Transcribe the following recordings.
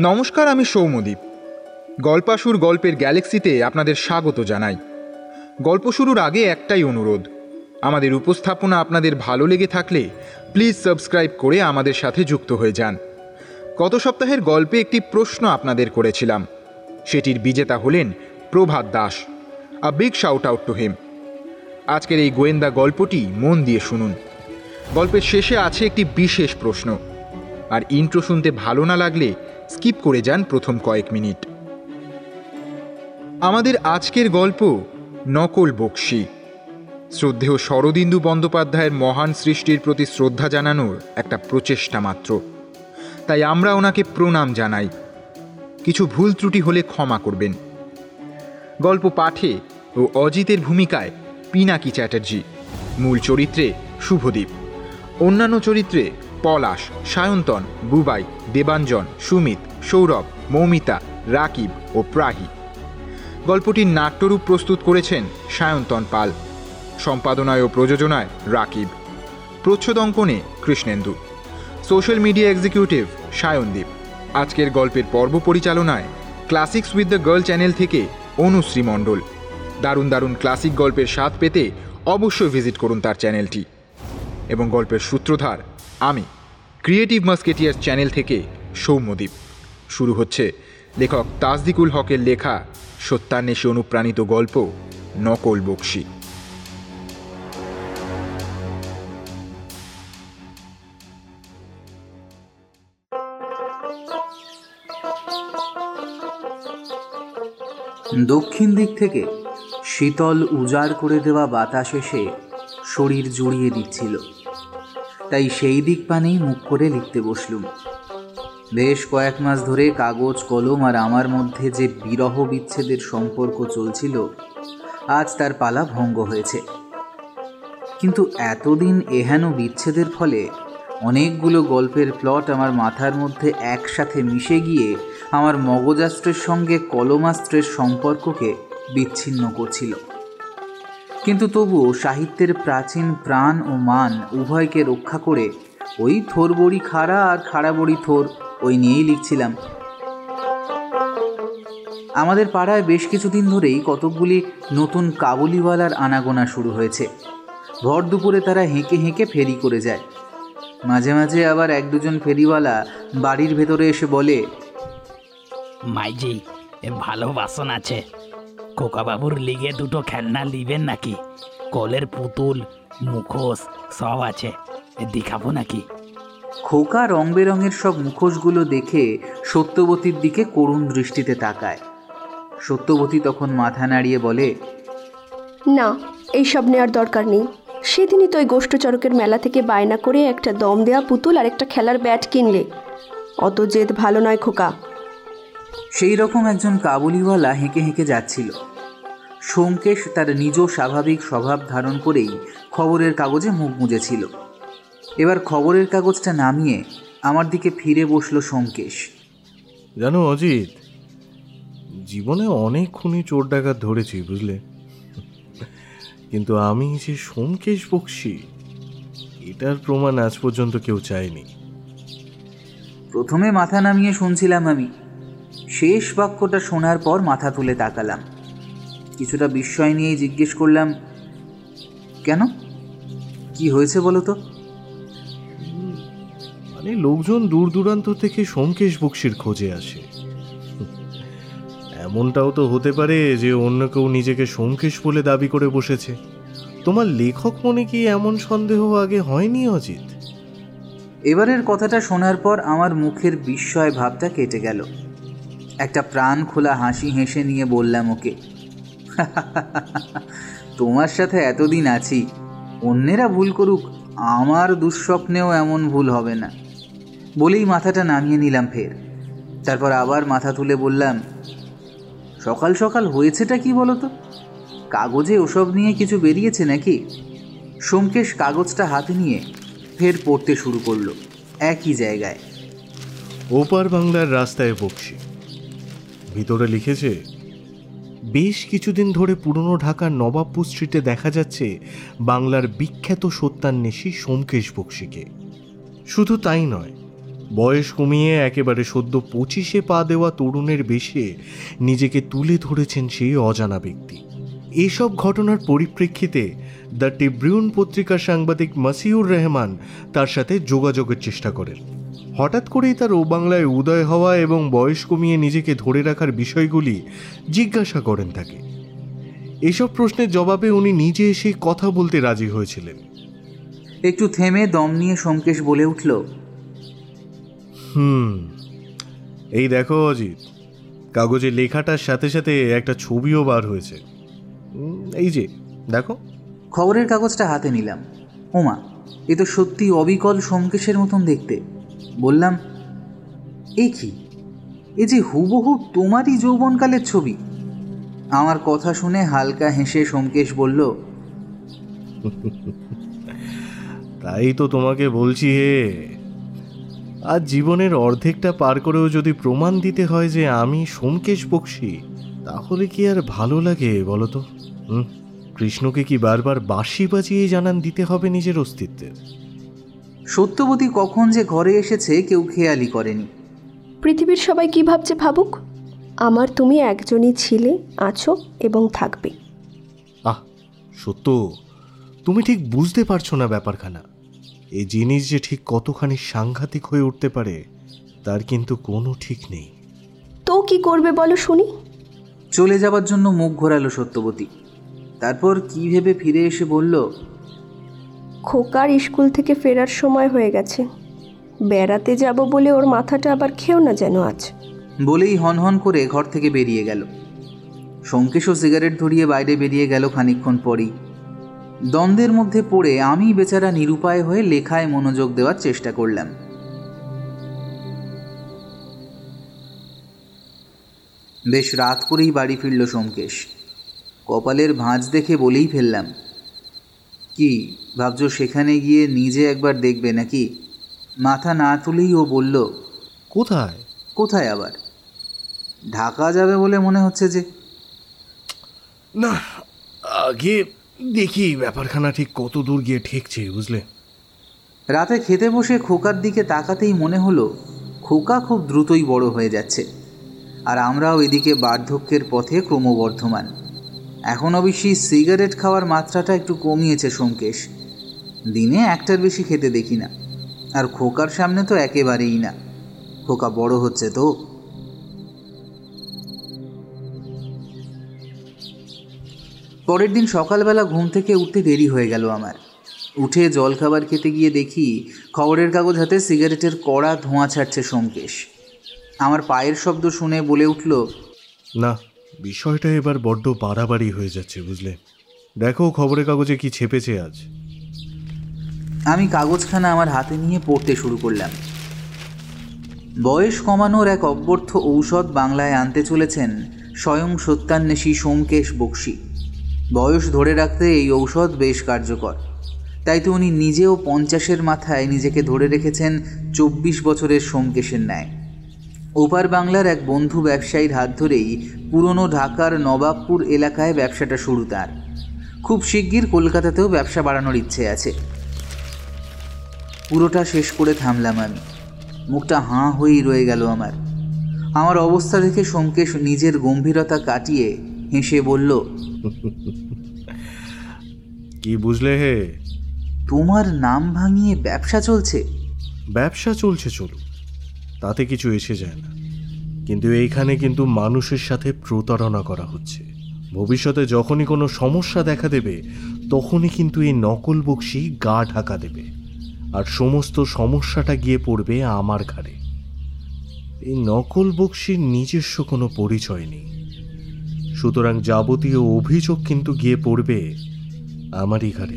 নমস্কার, আমি সৌমদীপ গল্পাসুর গল্পের গ্যালাক্সিতে আপনাদের স্বাগত জানাই। গল্প শুরুর আগে একটাই অনুরোধ। আমাদের উপস্থাপনা আপনাদের ভালো লেগে থাকলে প্লিজ সাবস্ক্রাইব করে আমাদের সাথে যুক্ত হয়ে যান। গত সপ্তাহের গল্পে একটি প্রশ্ন আপনাদের করেছিলাম। সেটির বিজেতা হলেন Prabhat Das. A big shout out to him আজকের এই গোয়েন্দা গল্পটি মন দিয়ে শুনুন। গল্পের শেষে আছে একটি বিশেষ প্রশ্ন। আর ইন্ট্রো শুনতে ভালো না লাগলে স্কিপ করে যান প্রথম কয়েক মিনিট। আমাদের আজকের গল্প নকল বক্সি। শ্রদ্ধেয় শরদিন্দু বন্দ্যোপাধ্যায়ের মহান সৃষ্টির প্রতি শ্রদ্ধা জানানোর একটা প্রচেষ্টা মাত্র। তাই আমরা ওনাকে প্রণাম জানাই। কিছু ভুল ত্রুটি হলে ক্ষমা করবেন। গল্প পাঠে ও অজিতের ভূমিকায় পিনাকি চ্যাটার্জি। মূল চরিত্রে শুভদীপ। অন্যান্য চরিত্রে পলাশ, সায়ন্তন, বুবাই, দেবাঞ্জন, সুমিত, সৌরভ, মৌমিতা, রাকিব ও প্রাহি। গল্পটির নাট্যরূপ প্রস্তুত করেছেন সায়ন্তন পাল। সম্পাদনায় ও প্রযোজনায় রাকিব। প্রচ্ছদ অঙ্কনে Krishnendu. Social media executive Sayandeep. আজকের গল্পের পর্ব পরিচালনায় classics with the girl channel থেকে অনুশ্রী মণ্ডল। দারুণ দারুণ ক্লাসিক গল্পের স্বাদ পেতে অবশ্যই ভিজিট করুন তার চ্যানেলটি। এবং গল্পের সূত্রধার আমি ক্রিয়েটিভ মাস্কেটিয়ার্স চ্যানেল থেকে সৌম্যদীপ। শুরু হচ্ছে লেখক তাজদিকুল হকের লেখা সত্যান্বেষে অনুপ্রাণিত গল্প নকল বক্সি। দক্ষিণ দিক থেকে শীতল উজাড় করে দেওয়া বাতাস এসে শরীর জুড়িয়ে দিচ্ছিল। তাই সেই দিক পানেই মুখ করে লিখতে বসলুম। বেশ কয়েক মাস ধরে কাগজ, কলম আর আমার মধ্যে যে বিরহ বিচ্ছেদের সম্পর্ক চলছিল, আজ তার পালা ভঙ্গ হয়েছে। কিন্তু এতদিন এহেন বিচ্ছেদের ফলে অনেকগুলো গল্পের প্লট আমার মাথার মধ্যে একসাথে মিশে গিয়ে আমার মগজাস্ত্রের সঙ্গে কলমাস্ত্রের সম্পর্ককে বিচ্ছিন্ন করছিল। কিন্তু তবুও সাহিত্যের প্রাচীন প্রাণ ও মান উভয়কে রক্ষা করে ওই থোর বড়ি খাড়া আর খাড়া বড়ি থোর ওই নিয়েই লিখছিলাম। আমাদের পাড়ায় বেশ কিছুদিন ধরেই কতকগুলি নতুন কাবুলিওয়ালার আনাগোনা শুরু হয়েছে। ভর দুপুরে তারা হেঁকে হেঁকে ফেরি করে যায়। মাঝে মাঝে আবার এক দুজন ফেরিওয়ালা বাড়ির ভেতরে এসে বলে, মাইজি ভালো বাসন আছে। খোকাবাবুর লিগে দুটো খেলনা নিবেন নাকি? কলের পুতুল মুখোশ সব আছে। দেখাবো নাকি? খোকা রং বেরঙের সব মুখোশগুলো দেখে সত্যবতীর দিকে করুণ দৃষ্টিতে তাকায়। সত্যবতী তখন মাথা নাড়িয়ে বলে না এইসব নেওয়ার দরকার নেই। সেদিনই তো ওই গোষ্ঠচরকের মেলা থেকে বায়না করে একটা দম দেওয়া পুতুল আর একটা খেলার ব্যাট কিনলে। অত জেদ ভালো নয় খোকা। সেই রকম একজন কাবুলিওয়ালা হেঁকে হেঁকে যাচ্ছিল। সোমকেশ তার নিজ স্বাভাবিক স্বভাব ধারণ করেই খবরের কাগজে মুখ মুজেছিল এবার খবরের কাগজটা নামিয়ে আমার দিকে ফিরে বসল সোমকেশ। জানো অজিত জীবনে অনেক খুনি চোর ডাকাত ধরেছি বুঝলে? কিন্তু আমি যে সোমকেশ বক্সি এটার প্রমাণ আজ পর্যন্ত কেউ চায়নি। প্রথমে মাথা নামিয়ে শুনছিলাম আমি শেষ বাক্যটা শোনার পর মাথা তুলে তাকালাম। কিছুটা বিস্ময় নিয়েই জিজ্ঞেস করলাম কেন? কি হয়েছে বলো তো? মানে লোকজন দূর দূরান্ত থেকে সোমকেশ বক্সির খোঁজে আসে। এমনটাও তো হতে পারে যে অন্য কেউ নিজেকে সোমকেশ বলে দাবি করে বসেছে। তোমার লেখক মনে কি এমন সন্দেহ আগে হয়নি অজিত? এবারের কথাটা শোনার পর আমার মুখের বিস্ময় ভাবটা কেটে গেল। একটা প্রাণ খোলা হাসি হেসে নিয়ে বললাম ওকে। তোমার সাথে এতদিন আছি, অন্যেরা ভুল করুক, আমার দুঃস্বপ্নেও এমন ভুল হবে না। বলেই মাথাটা নামিয়ে নিলাম ফের। তারপর আবার মাথা তুলে বললাম, সকাল সকাল হয়েছেটা কি বলো তো কাগজে ওসব নিয়ে কিছু বেরিয়েছে নাকি? সোমকেশ কাগজটা হাতে নিয়ে ফের পড়তে শুরু করল, একই জায়গায়। ওপার বাংলার রাস্তায় বক্সি ভিতরে লিখেছে, বেশ কিছুদিন ধরে পুরনো ঢাকার নবাবপুর স্ট্রিটে দেখা যাচ্ছে বাংলার বিখ্যাত সত্যান্বেষী সোমকেশ বক্সিকে। শুধু তাই নয়, বয়স কমিয়ে একেবারে সদ্য পঁচিশে পা দেওয়া তরুণের বেশে নিজেকে তুলে ধরেছেন সেই অজানা ব্যক্তি। এসব ঘটনার পরিপ্রেক্ষিতে দ্য টিব্রিউন পত্রিকার সাংবাদিক মাসিউর রহমান তার সাথে যোগাযোগের চেষ্টা করেন। হঠাৎ করেই তার ও বাংলায় উদয় হওয়া এবং বয়স কমিয়ে নিজেকে ধরে রাখার বিষয়গুলি জিজ্ঞাসা করেন তাকে। এসব প্রশ্নের জবাবে উনি নিজে এসে কথা বলতে রাজি হয়েছিলেন। একটু থেমে দম নিয়ে সোমকেশ বলে উঠল হুম এই দেখো অজিত কাগজে লেখাটার সাথে সাথে একটা ছবিও বার হয়েছে। এই যে দেখো। খবরের কাগজটা হাতে নিলাম। ওমা এ তো সত্যি অবিকল সোমকেশের মতন দেখতে। বললাম, এ কি? এ যে হুবহু তোমারই যৌবনকালের ছবি। আমার কথা শুনে হালকা হেসে সোমকেশ বলল, তাই তো তোমাকে বলছি হে। আজ জীবনের অর্ধেকটা পার করেও যদি প্রমাণ দিতে হয় যে আমি সোমকেশ বক্সি, তাহলে কি আর ভালো লাগে বলো তো হুম? কৃষ্ণকে কি বারবার বাঁশি বাজিয়ে জানান দিতে হবে নিজের অস্তিত্বের? সত্যবতী কখন যে ঘরে এসেছে কেউ খেয়ালই করেনি। পৃথিবীর সবাই কি ভাবছে ভাবুক? আমার তুমি একজনই ছিলে আছো এবং থাকবে। আহ সত্য। তুমি ঠিক বুঝতে পারছ না ব্যাপারখানা। এই জিনিস যে ঠিক কতখানি সাংঘাতিক হয়ে উঠতে পারে তার কিন্তু কোনো ঠিক নেই। তো কি করবে বলো শুনি। চলে যাবার জন্য মুখ ঘোরালো সত্যবতী। তারপর কি ভেবে ফিরে এসে বলল খোকার স্কুল থেকে ফেরার সময় হয়ে গেছে। বেড়াতে যাব বলে ওর মাথাটা আবার খেও না যেন আজ। বলেই হনহন করে ঘর থেকে বেরিয়ে গেল। সোমকেশও সিগারেট ধরিয়ে বাইরে বেরিয়ে গেল খানিকক্ষণ পরেই। দ্বন্দ্বের মধ্যে পড়ে আমি বেচারা নিরুপায় হয়ে লেখায় মনোযোগ দেওয়ার চেষ্টা করলাম। বেশ রাত করেই বাড়ি ফিরল সোমকেশ কপালের ভাঁজ দেখে বলেই ফেললাম, কি ভাবছ সেখানে গিয়ে নিজে একবার দেখবে নাকি? মাথা না তুলেই ও বলল কোথায়? কোথায় আবার? ঢাকা যাবে বলে মনে হচ্ছে যে। না আগে দেখি ব্যাপারখানা ঠিক কত দূর গিয়ে ঠেকছে বুঝলে? রাতে খেতে বসে খোকার দিকে তাকাতেই মনে হলো খোকা খুব দ্রুতই বড় হয়ে যাচ্ছে। আর আমরাও এদিকে বার্ধক্যের পথে ক্রমবর্ধমান। এখন অবশ্যই সিগারেট খাওয়ার মাত্রাটা একটু কমিয়েছে সোমকেশ। দিনে একটার বেশি খেতে দেখি না। আর খোকার সামনে তো একেবারেই না। খোকা বড় হচ্ছে তো। পরের দিন সকালবেলা ঘুম থেকে উঠতে দেরি হয়ে গেল আমার। উঠে জলখাবার খেতে গিয়ে দেখি খবরের কাগজ হাতে সিগারেটের কড়া ধোঁয়া ছাড়ছে সোমকেশ। আমার পায়ের শব্দ শুনে বলে উঠল, না, বিষয়টা এবার বড্ড বাড়াবাড়ি হয়ে যাচ্ছে, বুঝলে? দেখো খবরের কাগজে কি ছেপেছে আজ। আমি কাগজখানা আমার হাতে নিয়ে পড়তে শুরু করলাম। বয়স কমানোর এক অব্যর্থ ঔষধ বাংলায় আনতে চলেছেন স্বয়ং সত্যান্বেষী সোমকেশ বক্সি। বয়স ধরে রাখতে এই ঔষধ বেশ কার্যকর। তাই তো উনি নিজেও পঞ্চাশের মাথায় নিজেকে ধরে রেখেছেন চব্বিশ বছরের সোমকেশের ন্যায়। ওপার বাংলার এক বন্ধু ব্যবসায়ীর হাত ধরেই পুরনো ঢাকার নবাবপুর এলাকায় ব্যবসাটা শুরু তার। খুব শিগগির কলকাতাতেও ব্যবসা বাড়ানোর ইচ্ছে আছে। পুরোটা শেষ করে থামলাম আমি। মুখটা হাঁ হয়েই রয়ে গেল আমার। আমার অবস্থা দেখে সোমকেশ নিজের গম্ভীরতা কাটিয়ে হেসে বলল কি বুঝলে হে? তোমার নাম ভাঙিয়ে ব্যবসা চলছে? ব্যবসা চলছে চলুক তাতে কিছু এসে যায় না। কিন্তু এইখানে কিন্তু মানুষের সাথে প্রতারণা করা হচ্ছে। ভবিষ্যতে যখনই কোনো সমস্যা দেখা দেবে তখনই কিন্তু এই নকল বক্সি গা ঢাকা দেবে। আর সমস্ত সমস্যাটা গিয়ে পড়বে আমার ঘাড়ে। এই নকল বক্সির নিজস্ব কোনো পরিচয় নেই। সুতরাং যাবতীয় অভিযোগ কিন্তু গিয়ে পড়বে আমারই ঘাড়ে।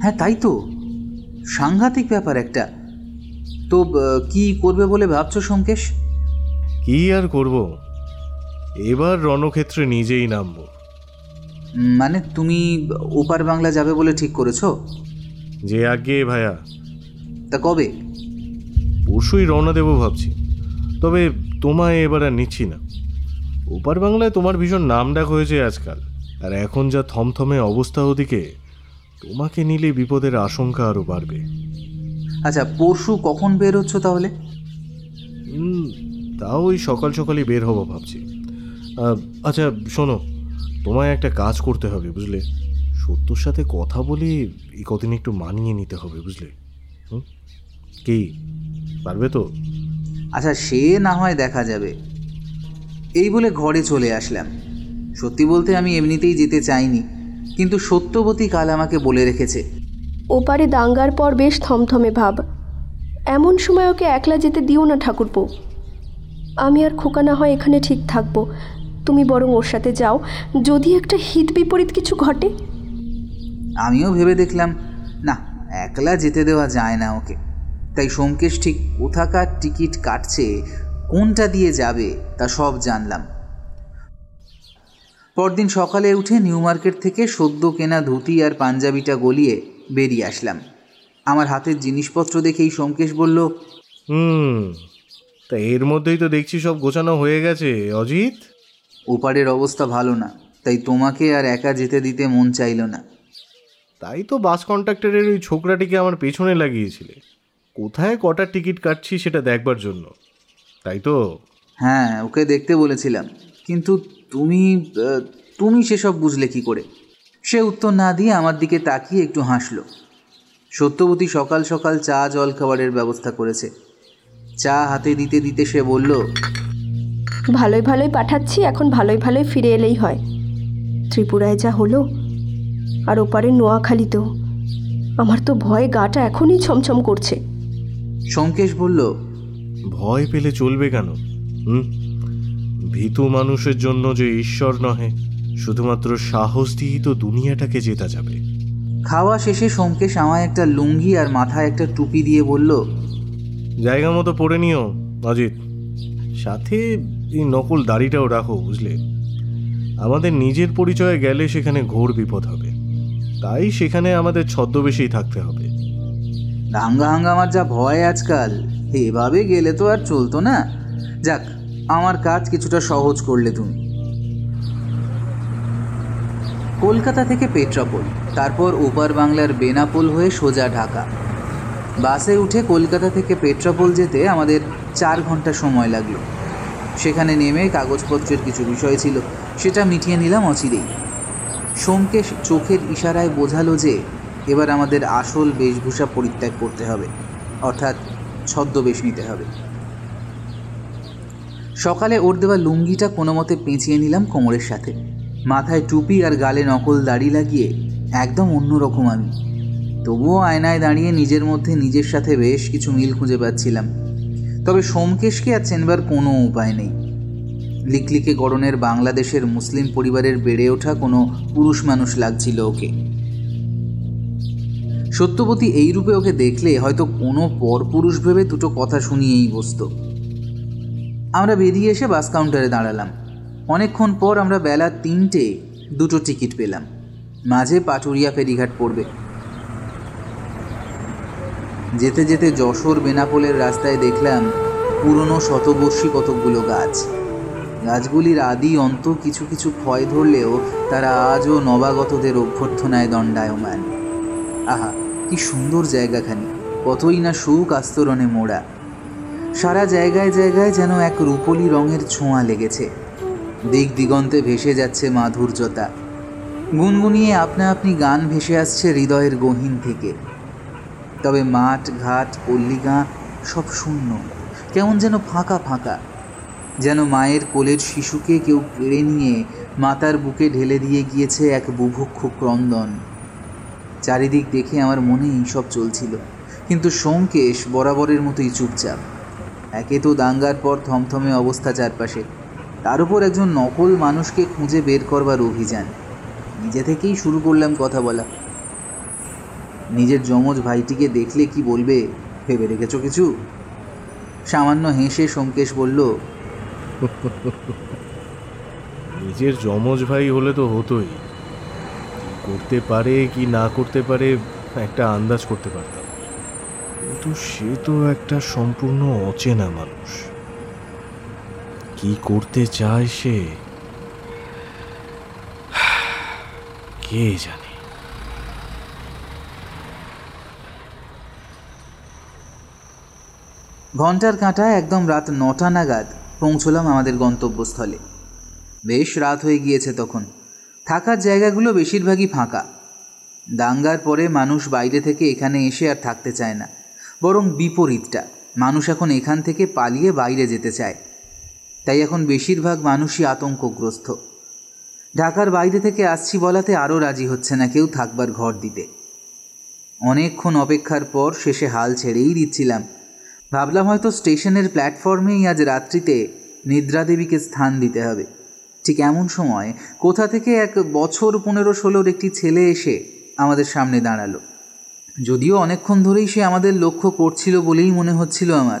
হ্যাঁ তাই তো। সাংঘাতিক ব্যাপার একটা। তো কি করবে বলে ভাবছ সোমকেশ? কি আর করব? এবার রণক্ষেত্রে নিজেই নামবো। মানে তুমি ওপার বাংলা যাবে বলে ঠিক করেছ? যে আগে ভাইয়া তা কবে? পরশুই রওনা দেবো ভাবছি। তবে তোমায় এবার আর নিচ্ছি না। ওপার বাংলায় তোমার ভীষণ নাম ডাক হয়েছে আজকাল। আর এখন যা থমথমে অবস্থা ওদিকে তোমাকে নিলে বিপদের আশঙ্কা আরও বাড়বে। আচ্ছা পরশু কখন বের হচ্ছ তাহলে? তাও ওই সকাল সকালই বের হব ভাবছি। আচ্ছা শোনো তোমায় একটা কাজ করতে হবে বুঝলে? সত্যর সাথে কথা বলে এই কদিন একটু মানিয়ে নিতে হবে বুঝলে? কি পারবে তো? আচ্ছা সে না হয় দেখা যাবে। এই বলে ঘরে চলে আসলাম। সত্যি বলতে আমি এমনিতেই যেতে চাইনি কিন্তু সত্যবতী কাল আমাকে বলে রেখেছে। ওপারে দাঙ্গার পর বেশ থমথমে ভাব। এমন সময় ওকে একলা যেতে দিও না ঠাকুরপো। আমি আর খোকা না হয় এখানে ঠিক থাকব। তুমি বরং ওর সাথে যাও যদি একটা হিত বিপরীত কিছু ঘটে। আমিও ভেবে দেখলাম না একলা যেতে দেওয়া যায় না ওকে। তাই সোমকেশ ঠিক কোথাকার টিকিট কাটছে কোনটা দিয়ে যাবে তা সব জানলাম। পরদিন সকালে উঠে নিউ মার্কেট থেকে সদ্য কেনা ধুতি আর পাঞ্জাবিটা গলিয়ে বেরিয়ে আসলাম। আমার হাতের জিনিসপত্র দেখেই সোমকেশ বলল হুম তা এর মধ্যেই তো দেখছি সব গোছানো হয়ে গেছে অজিত? ওপারের অবস্থা ভালো না তাই তোমাকে আর একা যেতে দিতে মন চাইল না। তাই তো বাস কন্ট্রাক্টরের ওই ছোকরাটিকে আমার পেছনে লাগিয়েছিলে। কোথায় কটা টিকিট কাটছি সেটা দেখবার জন্য তাই তো? হ্যাঁ ওকে দেখতে বলেছিলাম। কিন্তু তুমি তুমি সেসব বুঝলে কি করে? সে উত্তর না দিয়ে আমার দিকে তাকিয়ে একটু হাসলো। সত্যবতী সকাল সকাল চা জল খাবারের ব্যবস্থা করেছে। চা হাতে দিতে দিতে সে বলল ভালোই ভালোই পাঠাচ্ছি এখন ভালোই ভালোই ফিরে এলেই হয়। ত্রিপুরায় যা হলো আর ওপারে নোয়াখালীতেও। আমার তো ভয়ে গাটা এখনই ছমছম করছে। সোমকেশ বলল ভয় পেলে চলবে কেন? হুম? ভীতু মানুষের জন্য যে ঈশ্বর নহে শুধুমাত্র সাহস দিয়েই তো দুনিয়াটাকে জেতা যাবে। খাওয়া শেষে সোমকেশ আমায় একটা লুঙ্গি আর মাথায় একটা টুপি দিয়ে বলল জায়গা মতো পড়ে নিও অজিত। সাথে এই নকল দাড়িটাও রাখো বুঝলে? আমাদের নিজের পরিচয়ে গেলে সেখানে ঘোর বিপদ হবে। তাই সেখানে আমাদের ছদ্মবেশেই থাকতে হবে। দাঙ্গা হাঙ্গামার যা ভয় আজকাল, এভাবে গেলে তো আর চলতো না। যাক, আমার কাজ কিছুটা সহজ করলে তুমি। কলকাতা থেকে পেট্রাপোল, তারপর ওপার বাংলার বেনাপোল হয়ে সোজা ঢাকা। বাসে উঠে কলকাতা থেকে পেট্রাপোল যেতে আমাদের চার ঘণ্টা সময় লাগল। সেখানে নেমে কাগজপত্রের কিছু বিষয় ছিল, সেটা মিটিয়ে নিলাম অচিরেই। সোমকেশ চোখের ইশারায় বোঝালো যে এবার আমাদের আসল বেশভূষা পরিত্যাগ করতে হবে, অর্থাৎ ছদ্মবেশ নিতে হবে। সকালে ওর দেওয়া লুঙ্গিটা কোনো মতে পেঁচিয়ে নিলাম কোমরের সাথে। মাথায় টুপি আর গালে নকল দাড়ি লাগিয়ে একদম অন্যরকম আমি। তবুও আয়নায় দাঁড়িয়ে নিজের মধ্যে নিজের সাথে বেশ কিছু মিল খুঁজে পাচ্ছিলাম। তবে সোমকেশকে আর চেনবার কোনো উপায় নেই। লিকলিকে গড়নের বাংলাদেশের মুসলিম পরিবারের বেড়ে ওঠা কোনো পুরুষ মানুষ লাগছিল ওকে। সত্যবতী এই রূপে ওকে দেখলে হয়তো কোনো পরপুরুষ ভেবে দুটো কথা শুনিয়েই বসতো। আমরা বেরিয়ে এসে বাস কাউন্টারে দাঁড়ালাম। অনেকক্ষণ পর আমরা বেলা তিনটে দুটো টিকিট পেলাম। মাঝে পাটুরিয়া ফেরিঘাট পড়বে। যেতে যেতে যশোর বেনাপোলের রাস্তায় দেখলাম পুরনো শতবর্ষী কতকগুলো গাছ। গাছগুলির আদি অন্ত কিছু কিছু ক্ষয় ধরলেও তারা আজও নবাগতদের অভ্যর্থনায় দণ্ডায়মান। আহা কি সুন্দর জায়গাখানি। কতই না সুখ আস্তরণে মোড়া। সারা জায়গায় জায়গায় যেন এক রূপলি রঙের ছোঁয়া লেগেছে। দিক দিগন্তে ভেসে যাচ্ছে মাধুর্যতা। গুনগুনিয়ে আপনা আপনি গান ভেসে আসছে হৃদয়ের গহীন থেকে। তবে মাঠ, ঘাট পল্লীগাঁ সব শূন্য। কেমন যেন ফাঁকা ফাঁকা। যেন মায়ের কোলের শিশুকে কেউ কেড়ে নিয়ে মাতার বুকে ঢেলে দিয়ে গিয়েছে এক বুভুক্ষ ক্রন্দন। চারিদিক দেখে আমার মনে এইসব চলছিল। কিন্তু সোমকেশ বরাবরের মতোই চুপচাপ। একে তো দাঙ্গার পর থমথমে অবস্থা চারপাশে। তার উপর একজন নকল মানুষকে খুঁজে বের করবার অভিযান। নিজে থেকেই শুরু করলাম কথা বলা। নিজের যমজ ভাইটিকে দেখলে কি বলবে, ভেবে রেখেছ কিছু? সামান্য হেসে সোমকেশ বলল, নিজের যমজ ভাই হলে তো হতোই। করতে পারে কি না করতে পারে, একটা আন্দাজ করতে পারতাম। কিন্তু সে তো একটা সম্পূর্ণ অচেনা মানুষ। কি করতে চায় সে? কে জানে? ঘণ্টার কাঁটায় একদম রাত নটা নাগাদ পৌঁছলাম আমাদের গন্তব্যস্থলে। বেশ রাত হয়ে গিয়েছে তখন। থাকার জায়গাগুলো বেশিরভাগই ফাঁকা। দাঙ্গার পরে মানুষ বাইরে থেকে এখানে এসে আর থাকতে চায় না। বরং বিপরীতটা, মানুষ এখন এখান থেকে পালিয়ে বাইরে যেতে চায়। তাই এখন বেশিরভাগ মানুষই আতঙ্কগ্রস্ত। ঢাকার বাইরে থেকে আসছি বলাতে আরও রাজি হচ্ছে না কেউ থাকবার ঘর দিতে। অনেকক্ষণ অপেক্ষার পর শেষে হাল ছেড়েই দিচ্ছিলাম। ভাবলাম হয়তো স্টেশনের প্ল্যাটফর্মেই আজ রাত্রিতে নিদ্রাদেবীকে স্থান দিতে হবে। ঠিক এমন সময় কোথা থেকে এক বছর পনেরো ষোলোর একটি ছেলে এসে আমাদের সামনে দাঁড়াল। যদিও অনেকক্ষণ ধরেই সে আমাদের লক্ষ্য করছিল বলেই মনে হচ্ছিল আমার।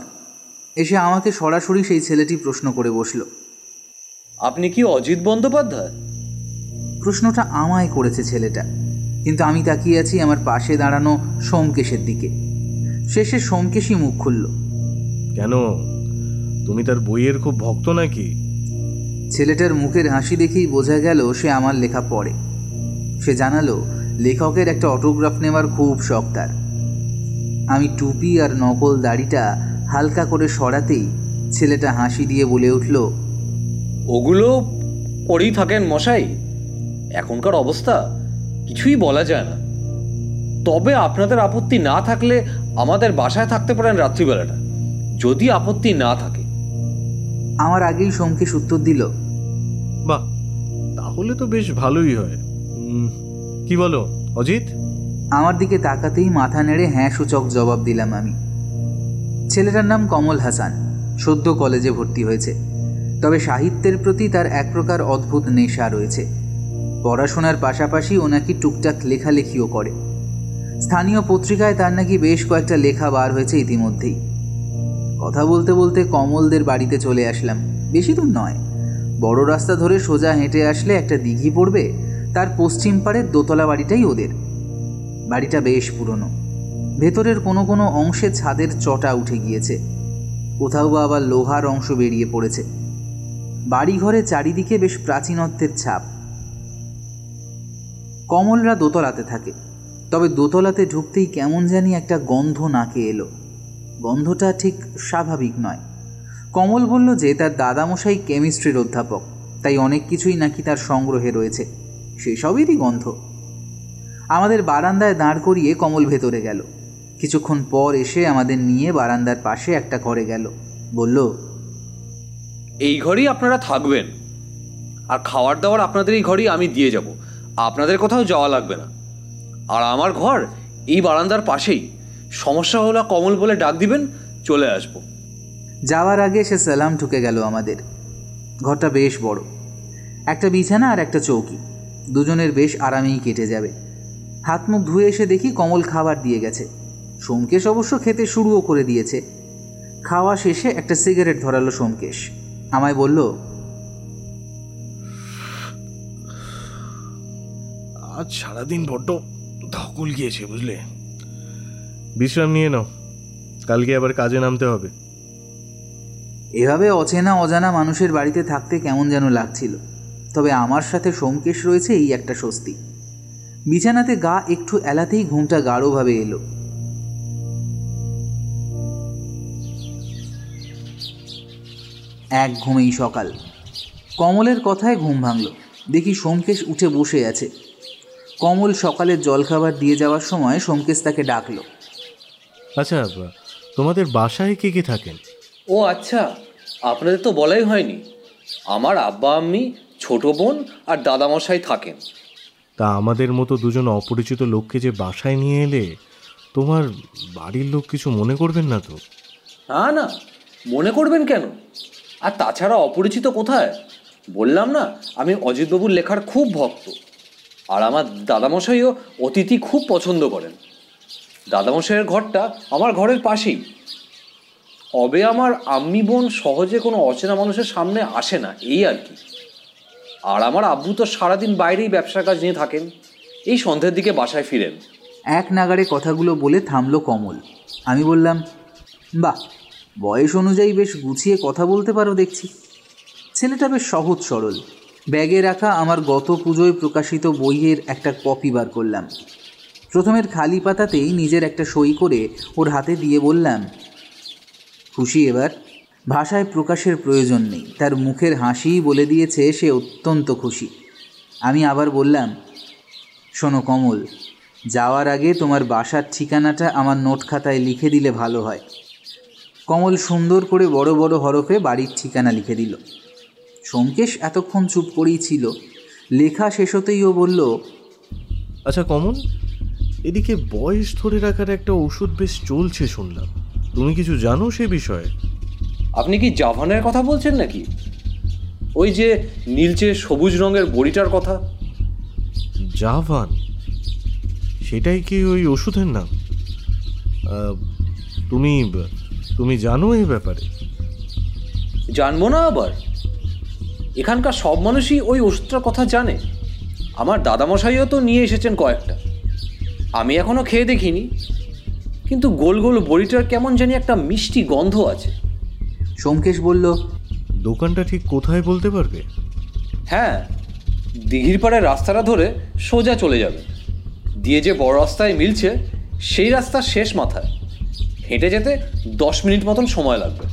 এসে আমাকে সরাসরি সেই ছেলেটি প্রশ্ন করে বসল আপনি কি অজিত বন্দ্যোপাধ্যায়? প্রশ্নটা আমায় করেছে ছেলেটা কিন্তু আমি তাকিয়ে আছি আমার পাশে দাঁড়ানো সোমকেশের দিকে। শেষে সোমকেশই মুখ খুলল কেন? তুমি তার বইয়ের খুব ভক্ত নাকি? ছেলেটার মুখের হাসি দেখেই বোঝা গেল সে আমার লেখা পড়ে। সে জানালো, লেখকের একটা অটোগ্রাফ নেওয়ার খুব শখ তার। আমি টুপি আর নকল দাড়িটা হালকা করে সরাতেই ছেলেটা হাসি দিয়ে বলে উঠল, ওগুলো পড়েই থাকেন মশাই। এখনকার অবস্থা, কিছুই বলা যায় না। তবে আপনাদের আপত্তি না থাকলে আমাদের বাসায় থাকতে পারেন রাত্রিবেলাটা। যদি আপত্তি না থাকে আমার আগেই সোমকেশ উত্তর দিল। বাহ তাহলে তো বেশ ভালোই হয়। কি বলো অজিত? আমার দিকে তাকাতেই মাথা নেড়ে হ্যাঁ সূচক জবাব দিলাম আমি। ছেলেটার নাম কমল হাসান সদ্য কলেজে ভর্তি হয়েছে। তবে সাহিত্যের প্রতি তার এক প্রকার অদ্ভুত নেশা রয়েছে। পড়াশোনার পাশাপাশি ও নাকি টুকটাক লেখালেখিও করে। স্থানীয় পত্রিকায় তার নাকি বেশ কয়েকটা লেখা বার হয়েছে ইতিমধ্যেই। কথা বলতে বলতে কমলদের বাড়িতে চলে আসলাম। বেশি দূর নয়। বড় রাস্তা ধরে সোজা হেঁটে আসলে একটা দিঘি পড়বে, তার পশ্চিম পাড়ের দোতলা বাড়িটাই ওদের। বাড়িটা বেশ পুরনো। ভেতরের কোনো কোনো অংশে ছাদের চটা উঠে গিয়েছে। কোথাও বা আবার লোহার অংশ বেরিয়ে পড়েছে। বাড়িঘরে চারিদিকে বেশ প্রাচীনত্বের ছাপ। কমলরা দোতলাতে থাকে। তবে দোতলাতে ঢুকতেই কেমন জানি একটা গন্ধ নাকে এলো। গন্ধটা ঠিক স্বাভাবিক নয়। কমল বলল যে, তার দাদামশাই কেমিস্ট্রির অধ্যাপক, তাই অনেক কিছুই নাকি তার সংগ্রহে রয়েছে। সেসবেরই গন্ধ। আমাদের বারান্দায় দাঁড় করিয়ে কমল ভেতরে গেল। কিছুক্ষণ পর এসে আমাদের নিয়ে বারান্দার পাশে একটা ঘরে গেল। বলল, এই ঘরেই আপনারা থাকবেন। আর খাওয়ার দাওয়ার আপনাদের এই ঘরেই আমি দিয়ে যাব। আপনাদের কোথাও যাওয়া লাগবে না। আর আমার ঘর এই বারান্দার পাশেই। সমস্যা হলো কমল বলে ডাক দিবেন চলে আসব। যাওয়ার আগে সে সালাম ঠুকে গেল আমাদের। ঘরটা বেশ বড়। একটা বিছানা আর একটা চৌকি। দুজনের বেশ আরামেই কেটে যাবে। হাত মুখ ধুয়ে এসে দেখি কমল খাবার দিয়ে গেছে। সোমকেশ অবশ্য খেতে শুরুও করে দিয়েছে। খাওয়া শেষে একটা সিগারেট ধরালো সোমকেশ। আমায় বলল আজ সারাদিন বড্ড ধকল গিয়েছে বুঝলে? বিশ্রাম নিয়ে নাও। কালকে আবার কাজে নামতে হবে। এভাবে অচেনা অজানা মানুষের বাড়িতে থাকতে কেমন যেন লাগছিল। তবে আমার সাথে সোমকেশ রয়েছে এই একটা স্বস্তি। বিছানাতে গা একটু এলাতেই ঘুমটা গাঢ়ভাবে এলো। এক ঘুমেই সকাল। কমলের কথায় ঘুম ভাঙল। দেখি সোমকেশ উঠে বসে আছে। কমল সকালের জলখাবার দিয়ে যাওয়ার সময় সোমকেশ তাকে ডাকলো। আচ্ছা তোমাদের বাসায় কে কে থাকেন? ও আচ্ছা আপনাদের তো বলাই হয়নি। আমার আব্বা আম্মি ছোট বোন আর দাদামশাই থাকেন। তা আমাদের মতো দুজন অপরিচিত লোককে যে বাসায় নিয়ে এলে তোমার বাড়ির লোক কিছু মনে করবেন না তো? না না মনে করবেন কেন? আর তাছাড়া অপরিচিত কোথায়? বললাম না আমি অজিতবাবুর লেখার খুব ভক্ত। আর আমার দাদামশাইও অতিথি খুব পছন্দ করেন। দাদামশাইয়ের ঘরটা আমার ঘরের পাশেই। অবে আমার আম্মি বোন সহজে কোনো অচেনা মানুষের সামনে আসে না, এই আর কি। আর আমার আব্বু তো সারাদিন বাইরেই ব্যবসার কাজ নিয়ে থাকেন, এই সন্ধ্যের দিকে বাসায় ফিরেন। এক নাগাড়ে কথাগুলো বলে থামলো কমল। আমি বললাম, বাহ, বয়স অনুযায়ী বেশ গুছিয়ে কথা বলতে পারো দেখছি। ছেলেটা বেশ সহজ সরল। ব্যাগে রাখা আমার গত পুজোয় প্রকাশিত বইয়ের একটা কপি বার করলাম। প্রথমের খালি পাতাতেই নিজের একটা সই করে ওর হাতে দিয়ে বললাম, খুশি এবার? ভাষায় প্রকাশের প্রয়োজন নেই। তার মুখের হাসিই বলে দিয়েছে সে অত্যন্ত খুশি। আমি আবার বললাম, শোনো কমল, যাওয়ার আগে তোমার বাসার ঠিকানাটা আমার নোট খাতায় লিখে দিলে ভালো হয়। কমল সুন্দর করে বড় বড় হরফে বাড়ির ঠিকানা লিখে দিল। সোমকেশ এতক্ষণ চুপ করেই ছিল। লেখা শেষ হতেই ও বলল আচ্ছা কমন এদিকে বয়স ধরে রাখার একটা ওষুধ বেশ চলছে শুনলাম। তুমি কিছু জানো সে বিষয়ে? আপনি কি জাভানের কথা বলছেন নাকি? ওই যে নীলচে সবুজ রঙের বড়িটার কথা। জাভান? সেটাই কি ওই ওষুধের নাম? তুমি তুমি জানো এই ব্যাপারে? জানব না আবার। এখানকার সব মানুষই ওই ওষুধটার কথা জানে। আমার দাদামশাইও তো নিয়ে এসেছেন কয়েকটা। আমি এখনও খেয়ে দেখিনি কিন্তু গোল গোল বড়িটার কেমন জানি একটা মিষ্টি গন্ধ আছে। সোমকেশ বলল দোকানটা ঠিক কোথায় বলতে পারবে? হ্যাঁ দিঘির পাড়ের রাস্তাটা ধরে সোজা চলে যাবে। দিয়ে যে বড় রাস্তায় মিলছে সেই রাস্তার শেষ মাথায়। হেঁটে যেতে দশ মিনিট মতন সময় লাগবে।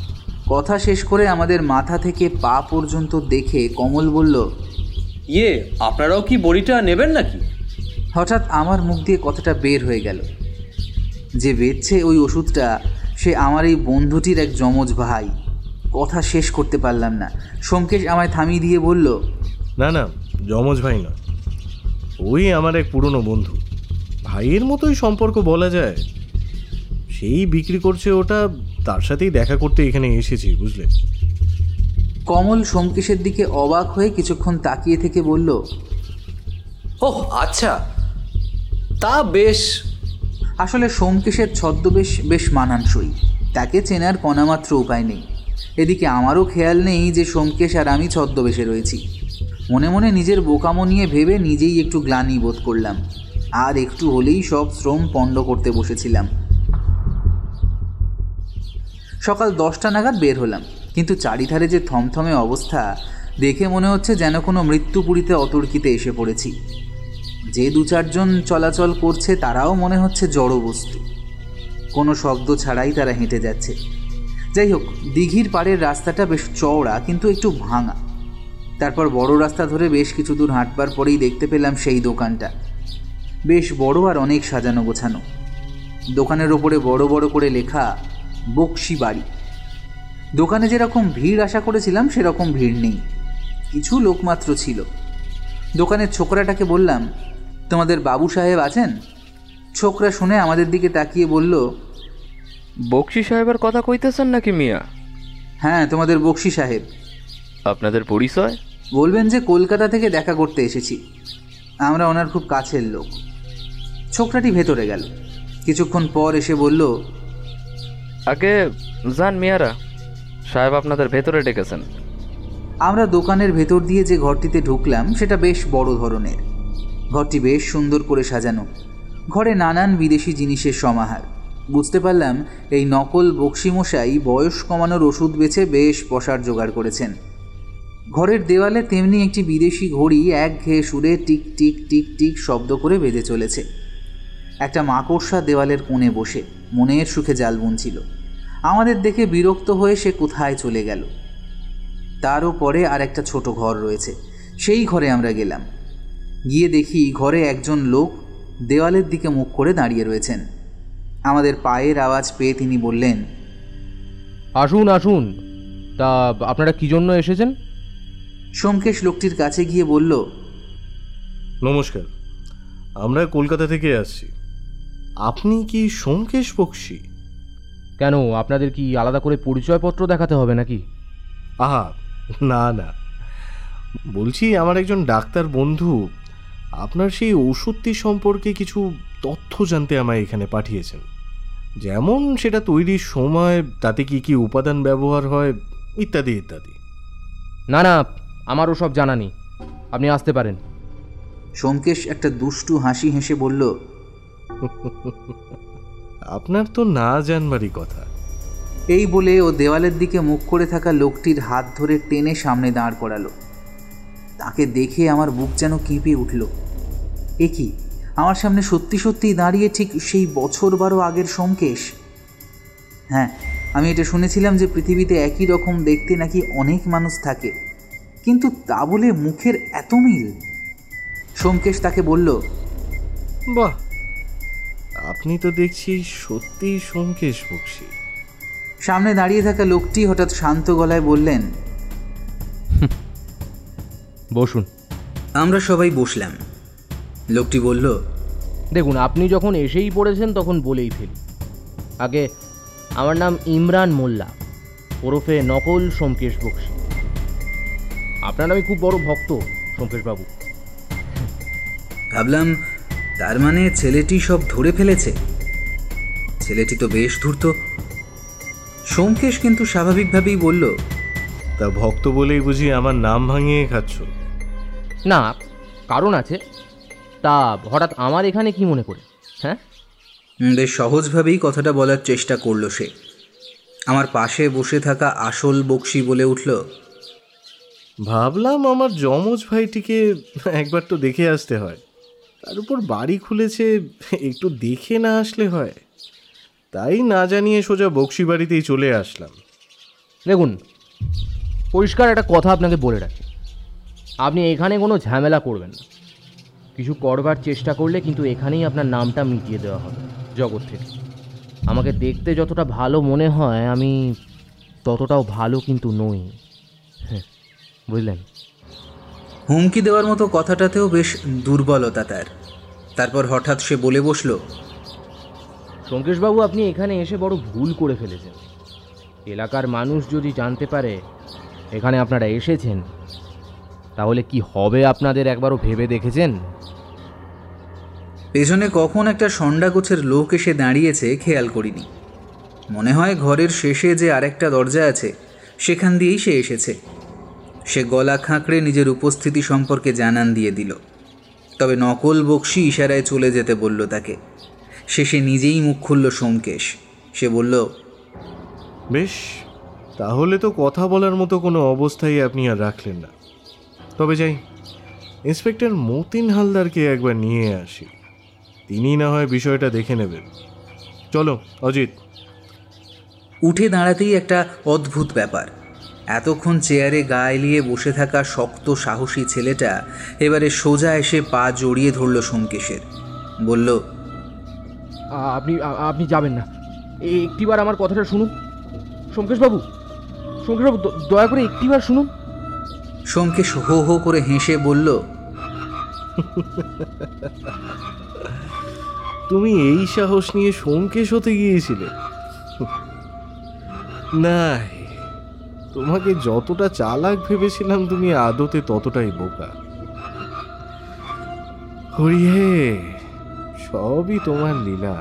কথা শেষ করে আমাদের মাথা থেকে পা পর্যন্ত দেখে কমল বলল ইয়ে আপনারাও কি বড়িটা নেবেন নাকি? হঠাৎ আমার মুখ দিয়ে কথাটা বের হয়ে গেল। যে বেচছে ওই ওষুধটা সে আমার এই বন্ধুটির এক যমজ ভাই। কথা শেষ করতে পারলাম না। সোমকেশ আমায় থামিয়ে দিয়ে বলল না না যমজ ভাই নয় ওই আমার এক পুরনো বন্ধু। ভাইয়ের মতোই সম্পর্ক বলা যায়। সেই বিক্রি করছে ওটা তার সাথেই দেখা করতে এখানে এসেছি বুঝলে? কমল সোমকেশের দিকে অবাক হয়ে কিছুক্ষণ তাকিয়ে থেকে বলল ওহ আচ্ছা। তা বেশ। আসলে সোমকেশের ছদ্মবেশ বেশ মানানসই। তাকে চেনার কণামাত্র উপায় নেই। এদিকে আমারও খেয়াল নেই যে সোমকেশ আর আমি ছদ্মবেশে রয়েছি। মনে মনে নিজের বোকামো নিয়ে ভেবে নিজেই একটু গ্লানি বোধ করলাম। আর একটু হলেই সব শ্রম পণ্ড করতে বসেছিলাম। সকাল দশটা নাগাদ বের হলাম। কিন্তু চারিধারে যে থমথমে অবস্থা, দেখে মনে হচ্ছে যেন কোনো মৃত্যুপুরীতে অতর্কিতে এসে পড়েছি। যে দু চারজন চলাচল করছে তারাও মনে হচ্ছে জড় বস্তু। কোনো শব্দ ছাড়াই তারা হেঁটে যাচ্ছে। যাই হোক, দিঘির পাড়ের রাস্তাটা বেশ চওড়া, কিন্তু একটু ভাঙা। তারপর বড় রাস্তা ধরে বেশ কিছু দূর হাঁটবার পরেই দেখতে পেলাম সেই দোকানটা। বেশ বড় আর অনেক সাজানো গোছানো। দোকানের ওপরে বড় বড় করে লেখা, বক্সি বাড়ি। দোকানে যেরকম ভিড় আশা করেছিলাম, সেরকম ভিড় নেই। কিছু লোকমাত্র ছিল। দোকানের ছোকরাটাকে বললাম তোমাদের বাবু সাহেব আছেন? ছোকরা শুনে আমাদের দিকে তাকিয়ে বলল বক্সি সাহেবের কথা কইতেছেন নাকি মিয়া? হ্যাঁ তোমাদের বক্সি সাহেব। আপনাদের পরিচয়? বলবেন যে কলকাতা থেকে দেখা করতে এসেছি। আমরা ওনার খুব কাছের লোক। ছোকরাটি ভেতরে গেল। কিছুক্ষণ পর এসে বলল আগে যান মিয়ারা সাহেব আপনাদের ভেতরে ডেকেছেন। আমরা দোকানের ভেতর দিয়ে যে ঘরটিতে ঢুকলাম সেটা বেশ বড় ধরনের। ঘরটি বেশ সুন্দর করে সাজানো। ঘরে নানান বিদেশি জিনিসের সমাহার। বুঝতে পারলাম, এই নকল বক্সিমশাই বয়স কমানোর ওষুধ বেছে বেশ পশার জোগাড় করেছেন। ঘরের দেওয়ালে তেমনি একটি বিদেশি ঘড়ি এক ঘেয়ে সুরে টিক টিক টিক টিক শব্দ করে বেঁধে চলেছে। একটা মাকড়সা দেওয়ালের কোণে বসে, মনের সুখে জাল বুনছিল। আমাদের দেখে বিরক্ত হয়ে সে কোথায় চলে গেল। তারও পরে আর একটা ছোট ঘর রয়েছে। সেই ঘরে আমরা গেলাম। গিয়ে দেখি ঘরে একজন লোক দেওয়ালের দিকে মুখ করে দাঁড়িয়ে রয়েছেন। আমাদের পায়ের আওয়াজ পেয়ে তিনি বললেন আসুন আসুন। তা আপনারা কি জন্য এসেছেন? সোমকেশ লোকটির কাছে গিয়ে বলল নমস্কার। আমরা কলকাতা থেকে আসছি। আপনি কি সোমকেশ বক্সি? কেন আপনাদের কি আলাদা করে পরিচয়পত্র দেখাতে হবে নাকি? আহা না না। বলছি আমার একজন ডাক্তার বন্ধু আপনার সেই ওষুধটি সম্পর্কে কিছু তথ্য জানতে আমায় এখানে পাঠিয়েছেন। যেমন সেটা তৈরির সময় তাতে কি কি উপাদান ব্যবহার হয় ইত্যাদি ইত্যাদি। না না আমার ওসব জানা নেই। আপনি আসতে পারেন। সোমকেশ একটা দুষ্টু হাসি হেসে বলল আপনার তো না জানবারই কথা। এই বলে ও দেওয়ালের দিকে মুখ করে থাকা লোকটির হাত ধরে টেনে সামনে দাঁড় করালো। তাকে দেখে আমার বুক যেন কেঁপে উঠল। এ কি? আমার সামনে সত্যি সত্যিই দাঁড়িয়ে ঠিক সেই বছর বারো আগের সোমকেশ। হ্যাঁ আমি এটা শুনেছিলাম যে পৃথিবীতে একই রকম দেখতে নাকি অনেক মানুষ থাকে। কিন্তু তা বলে মুখের এত মিল? সোমকেশ তাকে বলল বাহ আপনি তো দেখছি সত্যিই সোমকেশ বক্সি। সামনে দাঁড়িয়ে থাকা লোকটি হঠাৎ শান্ত গলায় বললেন বসুন। আমরা সবাই বসলাম। লোকটি বলল দেখুন আপনি যখন এসেই পড়েছেন তখন বলেই ফেলি। আগে আমার নাম ইমরান মোল্লা ওরফে নকল সোমকেশ বক্সি। আপনার আমি খুব বড় ভক্ত সোমকেশবাবু। ভাবলাম তার মানে ছেলেটি সব ধরে ফেলেছে। ছেলেটি তো বেশ ধূর্ত। সোমকেশ কিন্তু স্বাভাবিকভাবেই বলল তা ভক্ত বলেই বুঝি আমার নাম ভাঙিয়ে খাচ্ছ। না কারণ আছে। তা হঠাৎ আমার এখানে কি মনে করে? হ্যাঁ? বেশ সহজভাবেই কথাটা বলার চেষ্টা করল সে। আমার পাশে বসে থাকা আসল বক্সি বলে উঠল ভাবলাম আমার যমজ ভাইটিকে একবার তো দেখে আসতে হয়। তার উপর বাড়ি খুলেছে একটু দেখে না আসলে হয়। তাই না জানিয়ে সোজা বক্সি বাড়িতেই চলে আসলাম। দেখুন পরিষ্কার একটা কথা আপনাকে বলে রাখি। আপনি এখানে কোনো ঝামেলা করবেন না। কিছু করবার চেষ্টা করলে কিন্তু এখানেই আপনার নামটা মিটিয়ে দেওয়া হবে জগৎ থেকে। আমাকে দেখতে যতটা ভালো মনে হয় আমি ততটাও ভালো কিন্তু নই। হ্যাঁ বুঝলেন? হুমকি দেওয়ার মতো কথাটাতেও বেশ দুর্বলতা তার। তারপর হঠাৎ সে বলে বসল শঙ্কেশবাবু আপনি এখানে এসে বড় ভুল করে ফেলেছেন। এলাকার মানুষ যদি জানতে পারে এখানে আপনারা এসেছেন তাহলে কি হবে আপনাদের একবারও ভেবে দেখেছেন? পেছনে কখন একটা সন্ডা গোছের লোক এসে দাঁড়িয়েছে খেয়াল করিনি। মনে হয় ঘরের শেষে যে আরেকটা দরজা আছে, সেখান দিয়েই সে এসেছে। সে গলা খাঁকড়ে নিজের উপস্থিতি সম্পর্কে জানান দিয়ে দিল। তবে নকল বক্সি ইশারায় চলে যেতে বলল তাকে। শেষে নিজেই মুখ খুলল সোমকেশ। সে বলল, বেশ, তাহলে তো কথা বলার মতো কোনো অবস্থাই আপনি আর রাখলেন না। তবে যাই, ইন্সপেক্টর মতিন হালদারকে একবার নিয়ে আসি। তিনি না হয় বিষয়টা দেখে নেবেন। চলো অজিত। উঠে দাঁড়াতেই একটা অদ্ভুত ব্যাপার। এতক্ষণ চেয়ারে গা এলিয়ে বসে থাকা শক্ত সাহসী ছেলেটা এবারে সোজা এসে পা জড়িয়ে ধরল সোমকেশের। বলল আপনি আপনি যাবেন না। এই একটিবার আমার কথাটা শুনুন। সোমকেশবাবু সোমকেশবাবু দয়া করে একটিবার শুনুন। সোমকেশ হো হো করে হেসে বলল তুমি এই সাহস নিয়ে সোমকেশ হতে গিয়েছিলে? না তোমাকে যতটা চালাক ভেবেছিলাম তুমি আদতে ততটাই বোকা। হরিহে সবই তোমার লীলা।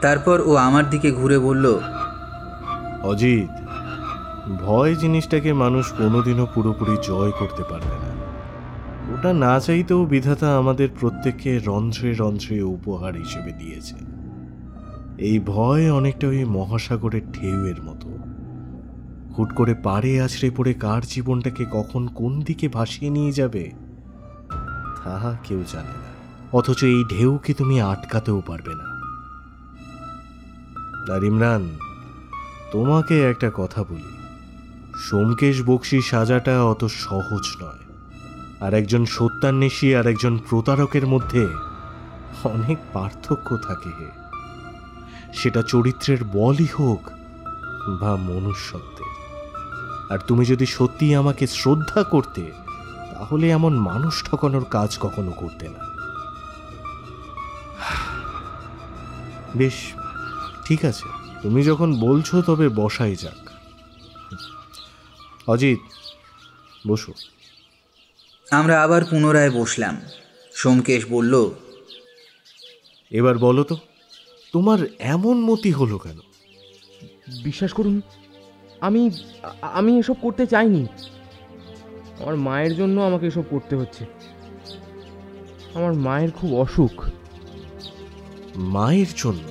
তারপর ও আমার দিকে ঘুরে বলল অজিত ভয় জিনিসটাকে মানুষ কোনোদিনও পুরোপুরি জয় করতে পারবে না। ওটা না চাইতেও বিধাতা আমাদের প্রত্যেককে রন্ধ্রে রন্ধ্রে উপহার হিসেবে দিয়েছে। এই ভয় অনেকটা ওই মহাসাগরের ঢেউয়ের মতো। হুট করে পাড়ে আছড়ে পড়ে কার জীবনটাকে কখন কোন দিকে ভাসিয়ে নিয়ে যাবে তাহা কেউ জানে না। অথচ এই ঢেউকে তুমি আটকাতেও পারবে না। আর ইমরান, তোমাকে একটা কথা বলি। সোমকেশ বক্সি সাজাটা অত সহজ নয়। আর একজন সত্যান্বেষী আর একজন প্রতারকের মধ্যে অনেক পার্থক্য থাকে সেটা চরিত্রের বলই হোক বা মনুষ্যত্বের। আর তুমি যদি সত্যি আমাকে শ্রদ্ধা করতে, তাহলে এমন মানুষ ঠকানোর কাজ কখনো করতে না। বেশ, ঠিক আছে। তুমি যখন বলছো তবে বসাই যাক। অজিত, বসো। আমরা আবার পুনরায় বসলাম। সোমকেশ বলল এবার বলো তো তোমার এমন মতি হলো কেন? বিশ্বাস করুন আমি আমি এসব করতে চাইনি। আমার মায়ের জন্য আমাকে এসব করতে হচ্ছে। আমার মায়ের খুব অসুখ। মায়ের জন্য?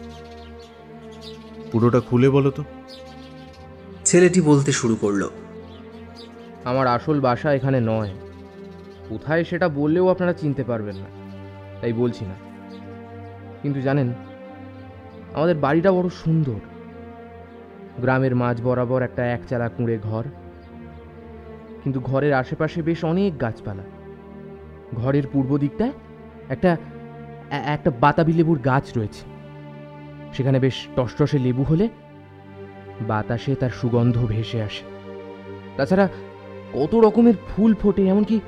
পুরোটা খুলে বলো তো। ছেলেটি বলতে শুরু করল আমার আসল বাসা এখানে নয়। কোথায় সেটা বললেও আপনারা চিনতে পারবেন না। তাই বলছি না। কিন্তু জানেন, আমাদের বাড়িটা বড় সুন্দর। গ্রামের মাঝ বরাবর একটা একচালা কুঁড়ে ঘর। কিন্তু ঘরের আশেপাশে বেশ অনেক গাছপালা। ঘরের পূর্ব দিকটায় একটা একটা বাতাবি লেবুর গাছ রয়েছে। সেখানে বেশ টসটসে লেবু হলে বাতাসে তার সুগন্ধ ভেসে আসে। তাছাড়া কত রকমের ফুল ফোটে, এমনকি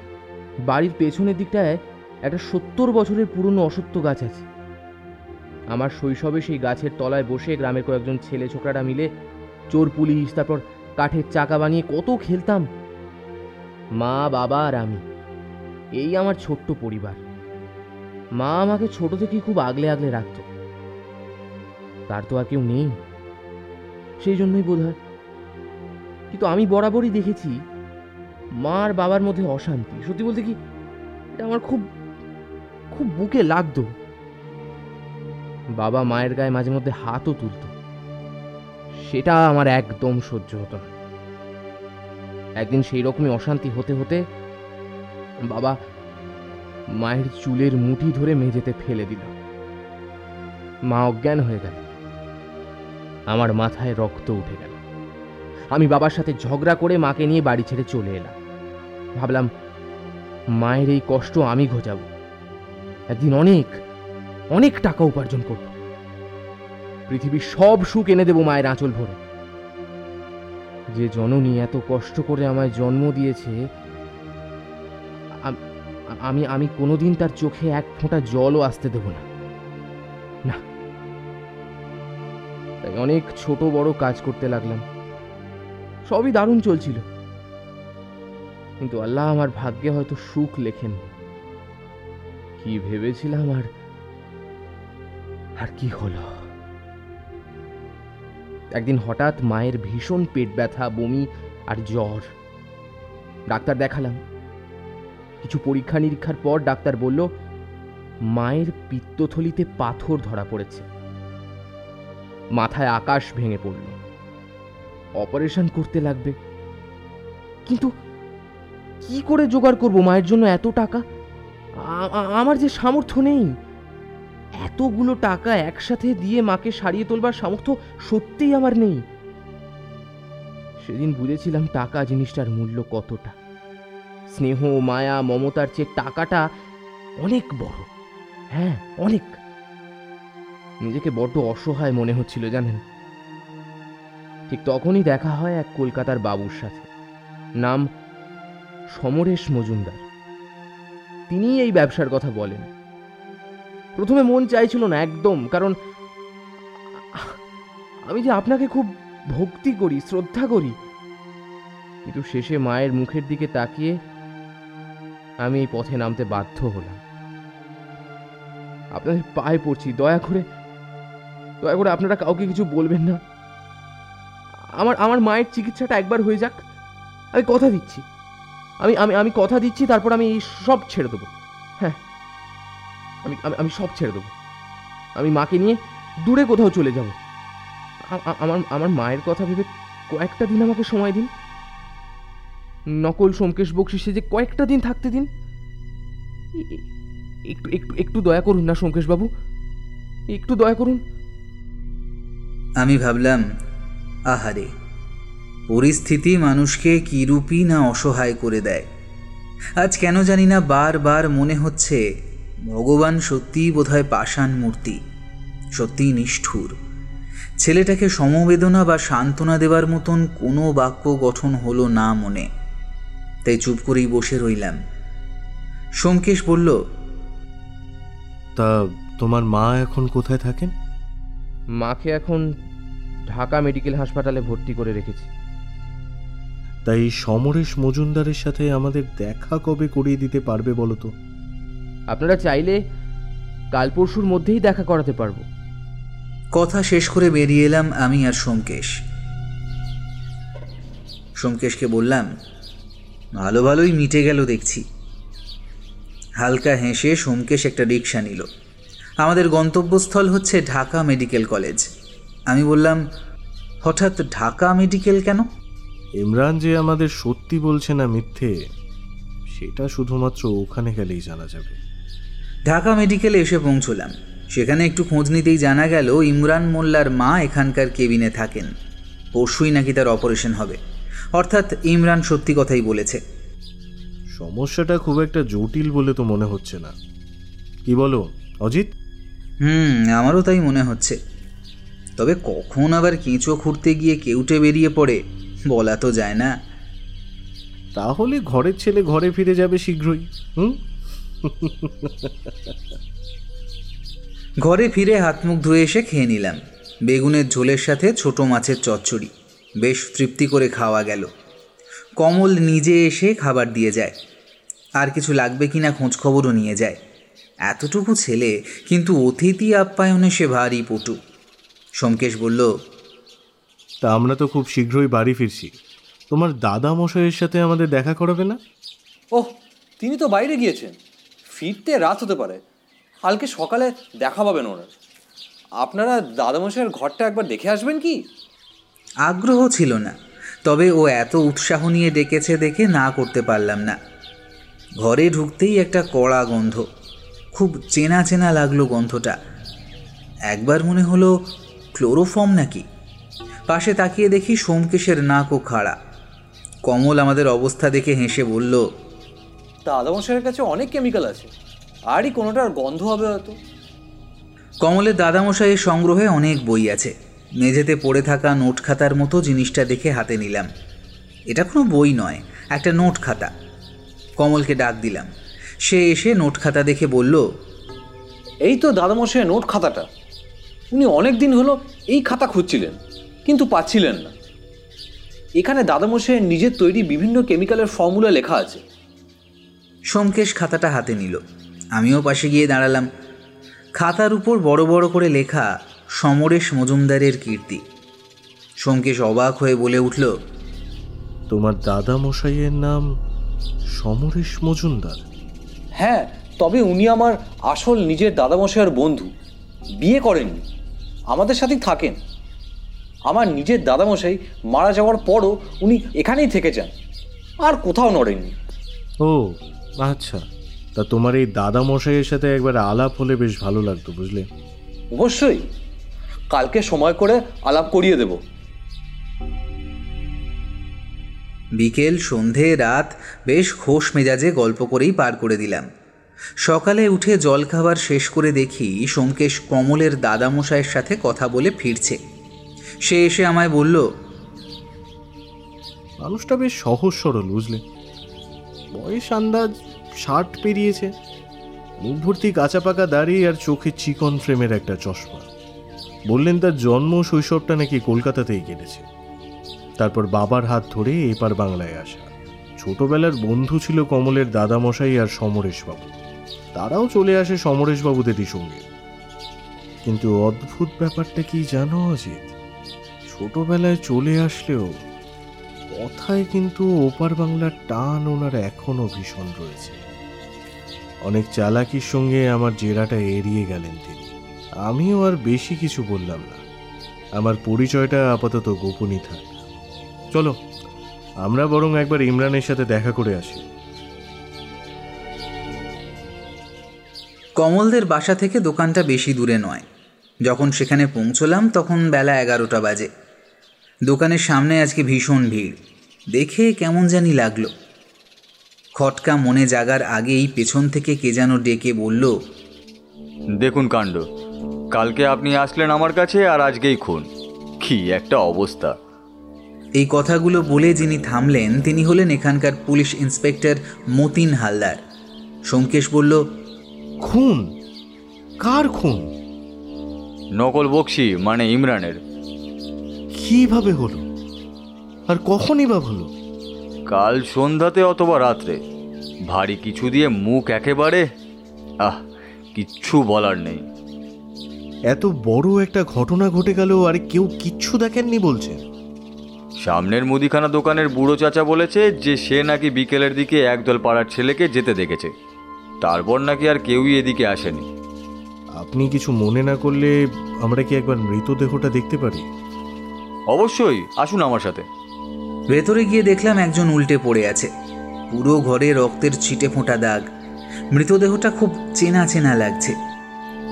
বাড়ির পেছনের দিকটায় একটা সত্তর বছরের পুরনো অসত্য গাছ আছে। আমার শৈশবে সেই গাছের তলায় বসে গ্রামের কয়েকজন ছেলে ছোকরাটা মিলে চোর, পুলিশ, তারপর কাঠের চাকা বানিয়ে কত খেলতাম। মা, বাবা আর আমি। এই আমার ছোট্ট পরিবার। মা আমাকে ছোট থেকেই খুব আগলে আগলে রাখত। তার তো আর কেউ নেই। সেই জন্যই বোধ হয় কিন্তু আমি বরাবরই দেখেছি মা আর বাবার মধ্যে অশান্তি। সত্যি বলতে কি, এটা আমার খুব খুব বুকে লাগতো। বাবা মায়ের গায়ে মাঝে মধ্যে হাতও তুলতো। সেটা আমার একদম সহ্য হতো না। একদিন সেই রকমই অশান্তি হতে হতে বাবা মায়ের চুলের মুঠি ধরে মেঝেতে ফেলে দিল। মা অজ্ঞান হয়ে গেল। আমার মাথায় রক্ত উঠে গেল। আমি বাবার সাথে ঝগড়া করে মাকে নিয়ে বাড়ি ছেড়ে চলে এলাম। ভাবলাম, মায়ের এই কষ্ট আমি ঘোচাবো। একদিন অনেক অনেক টাকা উপার্জন করব। পৃথিবীর সব সুখ এনে দেবো মায়ের আঁচল ভরে। যে জননী এত কষ্ট করে আমায় জন্ম দিয়েছে, আমি আমি কোনোদিন তার চোখে এক ফোঁটা জলও আসতে দেব না। না। তাই অনেক ছোট বড় কাজ করতে লাগলাম। সবই দারুণ চলছিল। কিন্তু আল্লাহ আমার ভাগ্যে হয়তো সুখ লেখেন। কি ভেবেছিলাম আর আর কি হলো? একদিন হঠাৎ মায়ের ভীষণ পেট ব্যথা, বমি আর জ্বর। ডাক্তার দেখালাম। কিছু পরীক্ষা নিরীক্ষার পর ডাক্তার বলল, মায়ের পিত্তথলিতে পাথর ধরা পড়েছে। মাথায় আকাশ ভেঙে পড়ল। অপারেশন করতে লাগবে। কিন্তু কি করে জোগাড় করব মায়ের জন্য এত টাকা? আমার যে সামর্থ্য নেই। এতগুলো টাকা একসাথে দিয়ে মাকে সারিয়ে তোলবার সামর্থ্য সত্যিই আমার নেই। সেদিন বুঝেছিলাম টাকা জিনিসটার মূল্য কতটা। স্নেহ, মায়া, মমতার চেয়ে টাকাটা অনেক বড়। হ্যাঁ অনেক। নিজেকে বড্ড অসহায় মনে হচ্ছিল, জানেন? ঠিক তখনই দেখা হয় এক কলকাতার বাবুর সাথে। নাম সমরেশ মজুমদার। তিনি এই ব্যবসার কথা বলেন। প্রথমে মন চাইছিল না, একদম, কারণ আমি যে আপনাকে খুব ভক্তি করি, শ্রদ্ধা করি, কিন্তু শেষে মায়ের মুখের দিকে তাকিয়ে আমি এই পথে নামতে বাধ্য হলাম। আপনাদের পায়ে পড়ছি, দয়া করে দয়া করে আপনারা কাউকে কিছু বলবেন না। আমার আমার মায়ের চিকিৎসাটা একবার হয়ে যাক, আমি কথা দিচ্ছি। আমি আমি আমি কথা দিচ্ছি, তারপর আমি সব ছেড়ে দেবো। হ্যাঁ আমি আমি সব ছেড়ে দেবো। আমি মাকে নিয়ে দূরে কোথাও চলে যাব। আমার আমার মায়ের কথা ভেবে কয়েকটা দিন আমাকে সময় দিন। নকল সোমকেশ বকশিসে যে কয়েকটা দিন থাকতে দিন। একটু একটু একটু দয়া করুন না সোমকেশ বাবু একটু দয়া করুন। আমি ভাবলাম, আহারে পরিস্থিতি মানুষকে কিরূপী না অসহায় করে দেয়। আজ কেন জানি না বারবার মনে হচ্ছে ভগবান সত্যিই বোধহয় পাষাণ মূর্তি সত্যিই নিষ্ঠুর। ছেলেটাকে সমবেদনা বা সান্ত্বনা দেওয়ার মতন কোনো বাক্য গঠন হলো না মনে। তাই চুপ করেই বসে রইলাম। সোমকেশ বলল তা তোমার মা এখন কোথায় থাকেন? মাকে এখন ঢাকা মেডিকেল হাসপাতালে ভর্তি করে রেখেছি। তাই সমরেশ মজুমদারের সাথে আমাদের দেখা কবে করিয়ে দিতে পারবে বলো তো? আপনারা চাইলে কাল পরশুর মধ্যেই দেখা করাতে পারব। কথা শেষ করে বেরিয়ে এলাম আমি আর সোমকেশ। সোমকেশকে বললাম ভালো ভালোই মিটে গেল দেখছি। হালকা হেসে সোমকেশ একটা রিক্সা নিল। আমাদের গন্তব্যস্থল হচ্ছে ঢাকা মেডিকেল কলেজ। আমি বললাম হঠাৎ ঢাকা মেডিকেল কেন? ইমরান যে আমাদের সত্যি বলছে না মিথ্যে সেটা শুধুমাত্র ওখানে গেলেই জানা যাবে। ঢাকা মেডিকেলে এসে পৌঁছলাম। সেখানে একটু খোঁজ নিতেই জানা গেল ইমরান মোল্লার মা এখানকার কেবিনে থাকেন। পরশুই নাকি তার অপারেশন হবে। অর্থাৎ ইমরান সত্যি কথাই বলেছে। সমস্যাটা খুব একটা জটিল বলে তো মনে হচ্ছে না। কি বলো অজিত? হুম আমারও তাই মনে হচ্ছে। তবে কখন আবার কেঁচো খুঁড়তে গিয়ে কেউটে বেরিয়ে পড়ে বলা তো যায় না। তাহলে ঘরের ছেলে ঘরে ফিরে যাবে শীঘ্রই হুম? ঘরে ফিরে হাত মুখ ধুয়ে এসে খেয়ে নিলাম। বেগুনের ঝোলের সাথে ছোট মাছের চচ্চড়ি। বেশ তৃপ্তি করে খাওয়া গেল। কমল নিজে এসে খাবার দিয়ে যায়। আর কিছু লাগবে কিনা না খবরও নিয়ে যায়। এতটুকু ছেলে কিন্তু অতিথি আপ্যায়নে সে ভারী পটু। সোমকেশ বলল তা আমরা তো খুব শীঘ্রই বাড়ি ফিরছি। তোমার দাদা মশাইয়ের সাথে আমাদের দেখা করাবে না? ওহ তিনি তো বাইরে গিয়েছেন। ফিরতে রাত হতে পারে। কালকে সকালে দেখা পাবেন ওনার। আপনারা দাদামশাইয়ের ঘরটা একবার দেখে আসবেন কি? আগ্রহ ছিল না। তবে ও এত উৎসাহ নিয়ে ডেকেছে দেখে না করতে পারলাম না। ঘরে ঢুকতেই একটা কড়া গন্ধ। খুব চেনা চেনা লাগল গন্ধটা। একবার মনে হলো ক্লোরোফর্ম নাকি? পাশে তাকিয়ে দেখি সোমকেশের নাকও খাড়া। কমল আমাদের অবস্থা দেখে হেসে বলল দাদামশাইয়ের কাছে অনেক কেমিক্যাল আছে। আরই কোনোটার গন্ধ হবে হয়তো। কমলের দাদামশাইয়ের সংগ্রহে অনেক বই আছে। মেঝেতে পড়ে থাকা নোট খাতার মতো জিনিসটা দেখে হাতে নিলাম। এটা কোনো বই নয় একটা নোট খাতা। কমলকে ডাক দিলাম। সে এসে নোট খাতা দেখে বলল এই তো দাদামশাইয়ের নোট খাতাটা। উনি অনেক দিন হলো এই খাতা খুঁজছিলেন। কিন্তু পাচ্ছিলেন না। এখানে দাদামশাইয়ের নিজের তৈরি বিভিন্ন কেমিক্যালের ফর্মুলা লেখা আছে। সোমকেশ খাতাটা হাতে নিল। আমিও পাশে গিয়ে দাঁড়ালাম। খাতার উপর বড় বড় করে লেখা সমরেশ মজুমদারের কীর্তি। সোমকেশ অবাক হয়ে বলে উঠল তোমার দাদা মশাইয়ের নাম সমরেশ মজুমদার? হ্যাঁ তবে উনি আমার আসল নিজের দাদামশাইয়ের বন্ধু। বিয়ে করেননি। আমাদের সাথেই থাকেন। আমার নিজের দাদামশাই মারা যাওয়ার পরও উনি এখানেই থেকে যান। আর কোথাও নড়েননি। ও আচ্ছা। তা তোমার এই দাদামশাইয়ের সাথে একবার আলাপ হলে বেশ ভালো লাগতো বুঝলে? অবশ্যই। কালকে সময় করে আলাপ করিয়ে দেব। বিকেল সন্ধে রাত বেশ খোশ মেজাজে গল্প করেই পার করে দিলাম। সকালে উঠে জলখাবার শেষ করে দেখি সোমকেশ কমলের দাদামশাইয়ের সাথে কথা বলে ফিরছে। সে এসে আমায় বলল, মানুষটা বেশ সহজ সরল, বুঝলে। বয়স আন্দাজ ষাট পেরিয়েছে। মুখ ভর্তি কাঁচা পাকা দাড়ি আর চোখে চিকন ফ্রেমের একটা চশমা। বললেন, তার জন্ম শৈশবটা নাকি কলকাতাতেই কেটেছে। তারপর বাবার হাত ধরে এপার বাংলায় আসা। ছোটবেলার বন্ধু ছিল কমলের দাদামশাই আর সমরেশবাবু। তারাও চলে আসে সমরেশবাবুদেরই সঙ্গে। কিন্তু অদ্ভুত ব্যাপারটা কি জানো, অজিত? ছোটবেলায় চলে আসলেও কথায় কিন্তু ওপার বাংলার টান ওনার এখনও ভীষণ রয়েছে। অনেক চালাকির সঙ্গে আমার জেরাটা এড়িয়ে গেলেন তিনি। আমিও আর বেশি কিছু বললাম না। আমার পরিচয়টা আপাতত গোপনই থাক। চলো, আমরা বরং একবার ইমরানের সাথে দেখা করে আসি। কমলদের বাসা থেকে দোকানটা বেশি দূরে নয়। যখন সেখানে পৌঁছলাম তখন বেলা এগারোটা বাজে। দোকানের সামনে আজকে ভীষণ ভিড়। দেখে কেমন জানি লাগল। খটকা মনে জাগার আগেই পেছন থেকে কে যেন ডেকে বলল দেখুন কাণ্ড কালকে আপনি আসলেন আমার কাছে আর আজকেই খুন। কি একটা অবস্থা। এই কথাগুলো বলে যিনি থামলেন তিনি হলেন এখানকার পুলিশ ইন্সপেক্টর মতিন হালদার। সোমকেশ বলল খুন? কার খুন? নকল বক্সি মানে ইমরানের। কীভাবে হলো? আর কখনই বা হলো? কাল সন্ধ্যাতে অথবা রাত্রে। ভারী কিছু দিয়ে মুখ একেবারে আহ কিচ্ছু বলার নেই। এত বড় একটা ঘটনা ঘটে গেল আর কেউ কিচ্ছু দেখেননি বলছেন সামনের মুদিখানা দোকানের বুড়ো চাচা বলেছে যে সে নাকি বিকেলের দিকে একদল পাড়ার ছেলেকে যেতে দেখেছে। তারপর নাকি আর কেউই এদিকে আসেনি। আপনি কিছু মনে না করলে আমরা কি একবার মৃতদেহটা দেখতে পারি? অবশ্যই, আসুন আমার সাথে। ভেতরে গিয়ে দেখলাম একজন উল্টে পড়ে আছে। পুরো ঘরে রক্তের ছিটে ফোঁটা দাগ। মৃতদেহটা খুব চেনা চেনা লাগছে।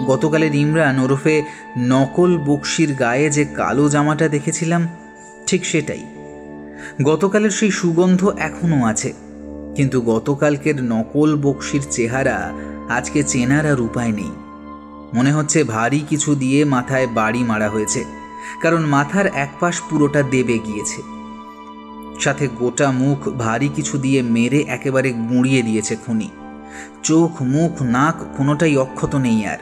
গতকালের ইমরান ওরফে নকল বক্সির গায়ে যে কালো জামাটা দেখেছিলাম, ঠিক সেটাই। গতকালের সেই সুগন্ধ এখনও আছে। কিন্তু গতকালকের নকল বক্সির চেহারা আজকে চেনার আর উপায় নেই। মনে হচ্ছে ভারী কিছু দিয়ে মাথায় বাড়ি মারা হয়েছে। কারণ মাথার এক পাশ পুরোটা দেবে গিয়েছে। সাথে গোটা মুখ ভারী কিছু দিয়ে মেরে একেবারে গুঁড়িয়ে দিয়েছে খুনি। চোখ, মুখ, নাক কোনোটাই অক্ষত নেই আর।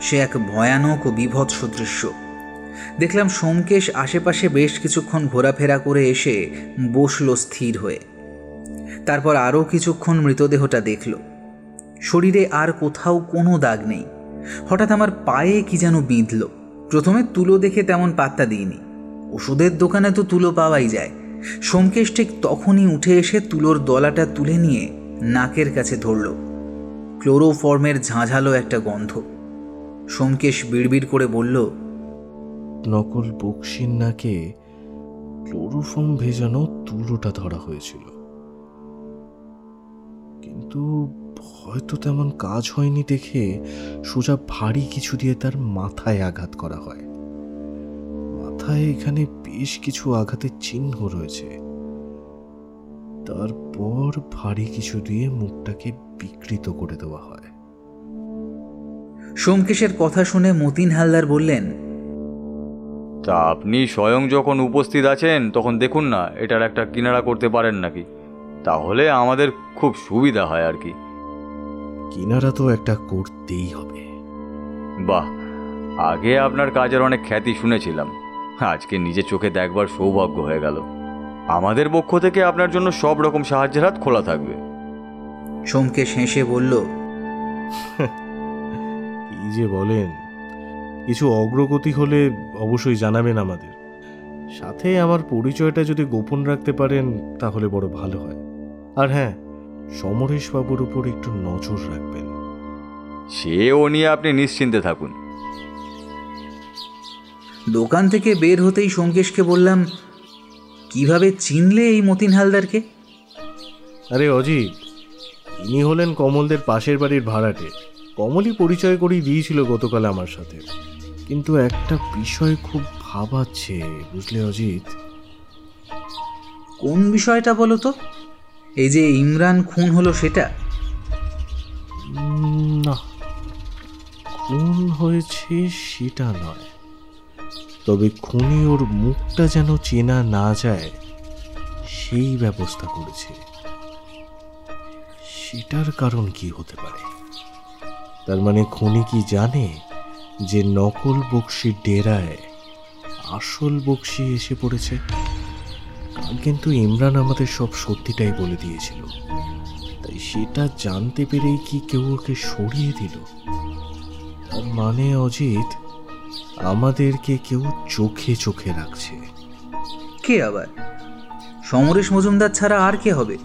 সে এক ভয়ানক ও বিভৎস দৃশ্য। দেখলাম সোমকেশ আশেপাশে বেশ কিছুক্ষণ ঘোরাফেরা করে এসে বসল স্থির হয়ে। তারপর আরও কিছুক্ষণ মৃতদেহটা দেখল। শরীরে আর কোথাও কোনো দাগ নেই। হঠাৎ আমার পায়ে কি যেন বিঁধল। প্রথমে তুলো দেখে তেমন পাত্তা দিইনি। ওষুধের দোকানে তো তুলো পাওয়াই যায়। সোমকেশ ঠিক তখনই উঠে এসে তুলোর দলাটা তুলে নিয়ে নাকের কাছে ধরল। ক্লোরোফর্মের ঝাঁঝালো একটা গন্ধ। সোমকেশ বিড়বিড় করে বলল, নকল বক্সির নাকে ক্লোরোফর্ম ভেজানো তুলোটা ধরা হয়েছিল। কিন্তু হয়তো তেমন কাজ হয়নি দেখে সোজা ভারী কিছু দিয়ে তার মাথায় আঘাত করা হয়। মাথায় এখানে বেশ কিছু আঘাতের চিহ্ন রয়েছে। তারপর ভারী কিছু দিয়ে মুখটাকে বিকৃত করে দেওয়া হয়। সোমকেশের কথা শুনে মতিন হালদার বললেন তা আপনি স্বয়ং যখন উপস্থিত আছেন তখন দেখুন না এটার একটা কিনারা করতে পারেন নাকি। তাহলে আমাদের খুব সুবিধা হয় আর কি। কিনারা তো একটা করতেই হবে। বাহ আগে আপনার কাজের অনেক খ্যাতি শুনেছিলাম। আজকে নিজে চোখে দেখবার সৌভাগ্য হয়ে গেল। আমাদের পক্ষ থেকে আপনার জন্য সব রকম সাহায্যের হাত খোলা থাকবে। সোমকে শেষে বলল কি যে বলেন কিছু অগ্রগতি হলে অবশ্যই জানাবেন আমাদের। সাথে আমার পরিচয়টা যদি গোপন রাখতে পারেন তাহলে বড় ভালো হয়। আর হ্যাঁ সমরেশ বাবুর উপর একটু নজর রাখবেন। সে ও নিয়ে আপনি নিশ্চিন্তে থাকুন। দোকান থেকে বের হতেই সোমকেশকে বললাম কীভাবে চিনলে এই মতিন হালদারকে? আরে অজিত ইনি হলেন কমলদের পাশের বাড়ির ভাড়াটে। কমলই পরিচয় করিয়ে দিয়েছিল গতকাল আমার সাথে। কিন্তু একটা বিষয় খুব ভাবাচ্ছে বুঝলে অজিত? কোন বিষয়টা বলো তো? এই যে ইমরান খুন হলো সেটা? না, খুন হয়েছে সেটা নয়। তবে খুনি ওর মুখটা যেন চেনা না যায়, সেই ব্যবস্থা করেছে। সেটার কারণ কি হতে পারে? তার মানে খুনি কি জানে যে নকল বক্সির ডেরায় আসল বক্সি এসে পড়েছে? কিন্তু ইমরান আমাদের সব সত্যিটাই বলে দিয়েছিল। তাই সেটা জানতে পেরেই কি কেউ ওকে সরিয়ে দিল? তার মানে অজিত আমাদেরকে কেউ চোখে চোখে রাখছে। কে আবার? সমরেশ মজুমদার ছাড়া আর কে হবে?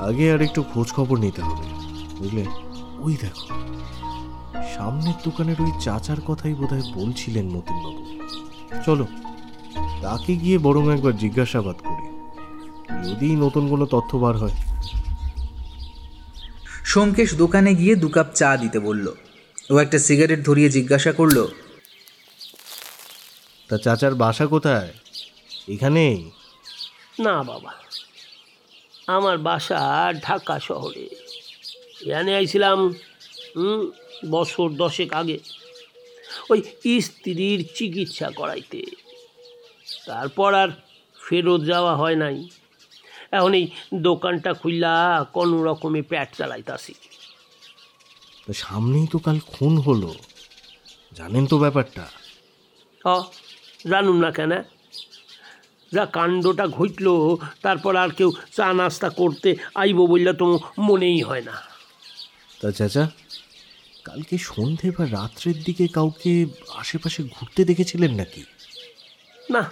আগে আর একটু খোঁজ খবর নিতে হবে বুঝলে? ওই দেখো সামনের দোকানের ওই চাচার কথাই বোধহয় বলছিলেন মতিনবাবু। চলো তাকে গিয়ে বরং একবার জিজ্ঞাসাবাদ করি। যদি নতুন কোনো তথ্য বার হয়। সোমকেশ দোকানে গিয়ে দু কাপ চা দিতে বলল। ও একটা সিগারেট ধরিয়ে জিজ্ঞাসা করল তা চাচার বাসা কোথায়? এখানেই না বাবা আমার বাসা ঢাকা শহরে। এখানে আইছিলাম হুম, বছর দশেক আগে। ওই স্ত্রীর চিকিৎসা করাইতে। তারপর আর ফেরত যাওয়া হয় নাই। এখন এই দোকানটা খুললা কোনো রকমে প্যাট চালাইতাছি। তা সামনেই তো কাল খুন হলো। জানেন তো ব্যাপারটা? হ জানুন না কেন? যা কাণ্ডটা ঘটল তারপর আর কেউ চা নাস্তা করতে আইব বললে তো মনেই হয় না। তা চাচা কালকে সন্ধে বা রাত্রের দিকে কাউকে আশেপাশে ঘুরতে দেখেছিলেন নাকি? না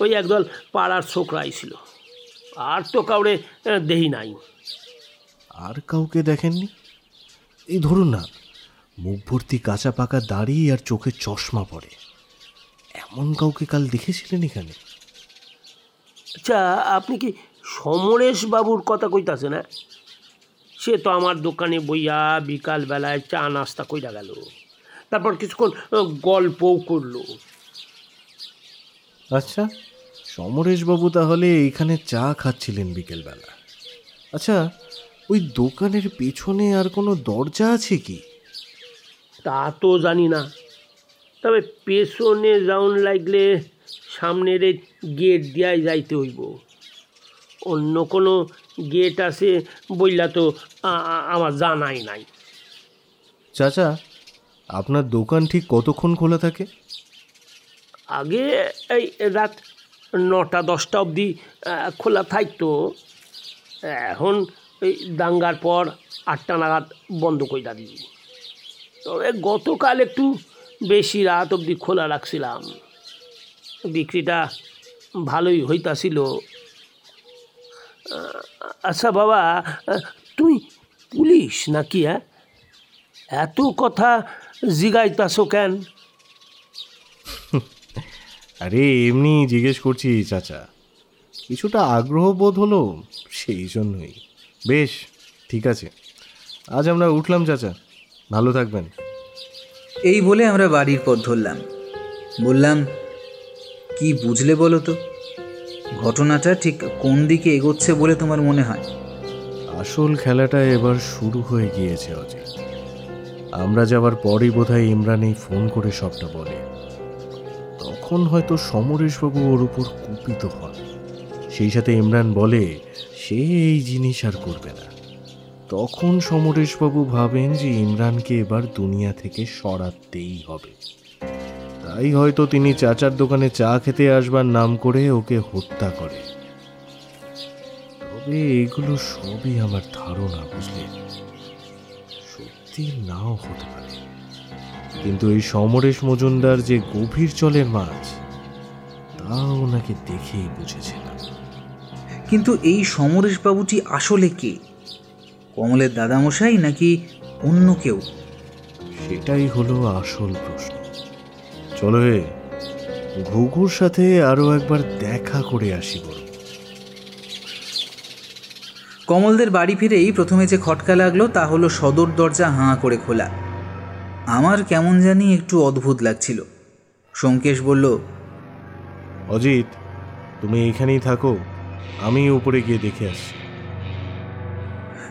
ওই একদল পাড়ার ছোকরা আইছিল আর তো কাউরে দেহি নাই। আর কাউকে দেখেননি? এই ধরুন না মুখ ভর্তি কাঁচা পাকা দাড়ি আর চোখে চশমা পড়ে। এমন কাউকে কাল দেখেছিলেন এখানে? আচ্ছা আপনি কি সমরেশ বাবুর কথা কইতাছে না সে তো আমার দোকানে বইয়া বিকাল বেলায় চা নাস্তা কইরা গেল। তারপর কিছুক্ষণ গল্পও করল। আচ্ছা। সমরেশবাবু তাহলে এখানে চা খাচ্ছিলেন বিকেলবেলা। আচ্ছা ওই দোকানের পেছনে আর কোনো দরজা আছে কি? তা তো জানি না। তবে পেছনে যাউন লাগলে সামনের এই গেট দিয়াই যাইতে হইব। অন্য কোনো গেট আছে বললা তো আমার জানাই নাই। চাচা আপনার দোকান ঠিক কতক্ষণ খোলা থাকে? আগে এই রাত নটা, দশটা অবধি খোলা থাকতো এখন এই দাঙ্গার পর আটটা নাগাদ বন্ধ কইরা দিই তবে গতকাল একটু বেশি রাত অবধি খোলা রাখছিলাম। বিক্রিটা ভালোই হইতাছিল। আচ্ছা বাবা তুই পুলিশ নাকি হ্যাঁ? এত কথা জিগাইতাছো কেন? আরে এমনি জিজ্ঞেস করছি চাচা। কিছুটা আগ্রহ বোধ হলো সেই জন্যই। বেশ ঠিক আছে। আজ আমরা উঠলাম চাচা। ভালো থাকবেন। এই বলে আমরা বাড়ির পথ ধরলাম। বললাম কি বুঝলে বলো তো? ঘটনাটা ঠিক কোন দিকে এগোচ্ছে বলে তোমার মনে হয়? আসল খেলাটা এবার শুরু হয়ে গিয়েছে অজিত। আমরা যাওয়ার পরই বোধহয় ইমরান এই ফোন করে সবটা বলে। তখন হয়তো সমরেশবাবু ওর উপর কুপিত হন। সেই সাথে ইমরান বলে, সে এই জিনিস আর করবে না। তখন সমরেশবাবু ভাবেন যে ইমরানকে এবার দুনিয়া থেকে সরাতেই হবে। তাই হয়তো তিনি চাচার দোকানে চা খেতে আসবার নাম করে ওকে হত্যা করে। তবে এগুলো সবই আমার ধারণা বুঝলে সত্যি নাও হতে পারে। কিন্তু এই সমরেশ মজুমদার যে গভীর জলের মাছ তা ওনাকে দেখেই বুঝেছিলাম কিন্তু এই সমরেশ বাবুটি আসলে কে? কমলের দাদামশাই নাকি অন্য কেউ? সেটাই হলো আসল প্রশ্ন। চলো হে ঘুঘুর সাথে আরও একবার দেখা করে আসি বরং। কমলদের বাড়ি ফিরেই প্রথমে যে খটকা লাগল তা হলো সদর দরজা হাঁ করে খোলা। আমার কেমন জানি একটু অদ্ভুত লাগছিল। সোমকেশ বলল অজিত তুমি এখানেই থাকো আমি উপরে গিয়ে দেখে আসছি।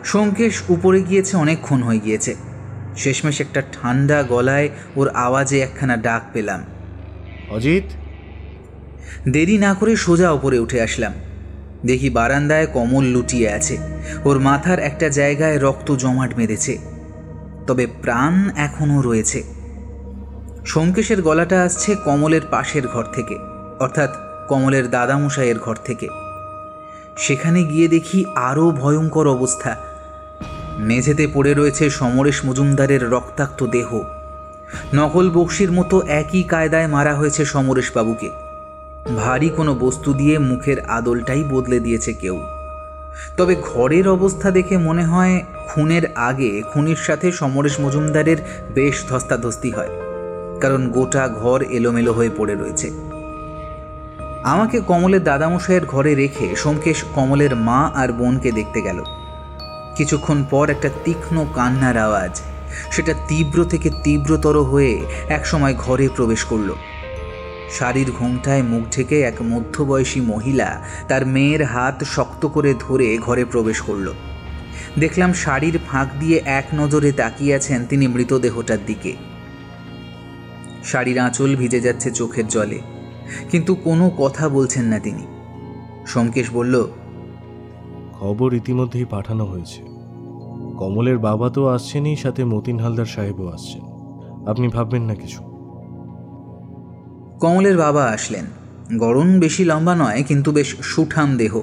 সোমকেশ উপরে গিয়েছে অনেকক্ষণ হয়ে গিয়েছে। শেষমেশ একটা ঠান্ডা গলায় ওর আওয়াজে একখানা ডাক পেলাম। অজিত? দেরি না করে সোজা ওপরে উঠে আসলাম। দেখি বারান্দায় কমল লুটিয়ে আছে। ওর মাথার একটা জায়গায় রক্ত জমাট বেঁধেছে। তবে প্রাণ এখনও রয়েছে। সোমকেশের গলাটা আসছে কমলের পাশের ঘর থেকে, অর্থাৎ কমলের দাদামশাইয়ের ঘর থেকে। সেখানে গিয়ে দেখি আরও ভয়ঙ্কর অবস্থা। মেঝেতে পড়ে রয়েছে সমরেশ মজুমদারের রক্তাক্ত দেহ। নকল বক্সির মতো একই কায়দায় মারা হয়েছে সমরেশবাবুকে। ভারী কোনো বস্তু দিয়ে মুখের আদলটাই বদলে দিয়েছে কেউ। তবে ঘরের অবস্থা দেখে মনে হয় খুনের আগে খুনির সাথে সমরেশ মজুমদারের বেশ ধস্তাধস্তি হয়, কারণ গোটা ঘর এলোমেলো হয়ে পড়ে রয়েছে। আমাকে কমলের দাদামশাইয়ের ঘরে রেখে সোমকেশ কমলের মা আর বোনকে দেখতে গেল। কিছুক্ষণ পর একটা তীক্ষ্ণ কান্নার আওয়াজ, সেটা তীব্র থেকে তীব্রতর হয়ে একসময় ঘরে প্রবেশ করল। শাড়ির ঘোমটায় মুখ ঢেকে এক মধ্যবয়সী মহিলা তার মেয়ের হাত শক্ত করে ধরে ঘরে প্রবেশ করল। দেখলাম শাড়ির ফাঁক দিয়ে এক নজরে তাকিয়ে আছেন তিনি মৃতদেহটার দিকে। শাড়ির আঁচল ভিজে যাচ্ছে চোখের জলে, কিন্তু কোনো কথা বলছেন না তিনি। সোমকেশ বলল, খবর ইতিমধ্যেই পাঠানো হয়েছে। কমলের বাবা তো আসছেনই, সাথে মতিন হালদার সাহেবও আসছেন। আপনি ভাববেন না কিছু। কমলের বাবা আসলেন। গরম বেশি লম্বা নয় কিন্তু বেশ সুঠাম দেহ।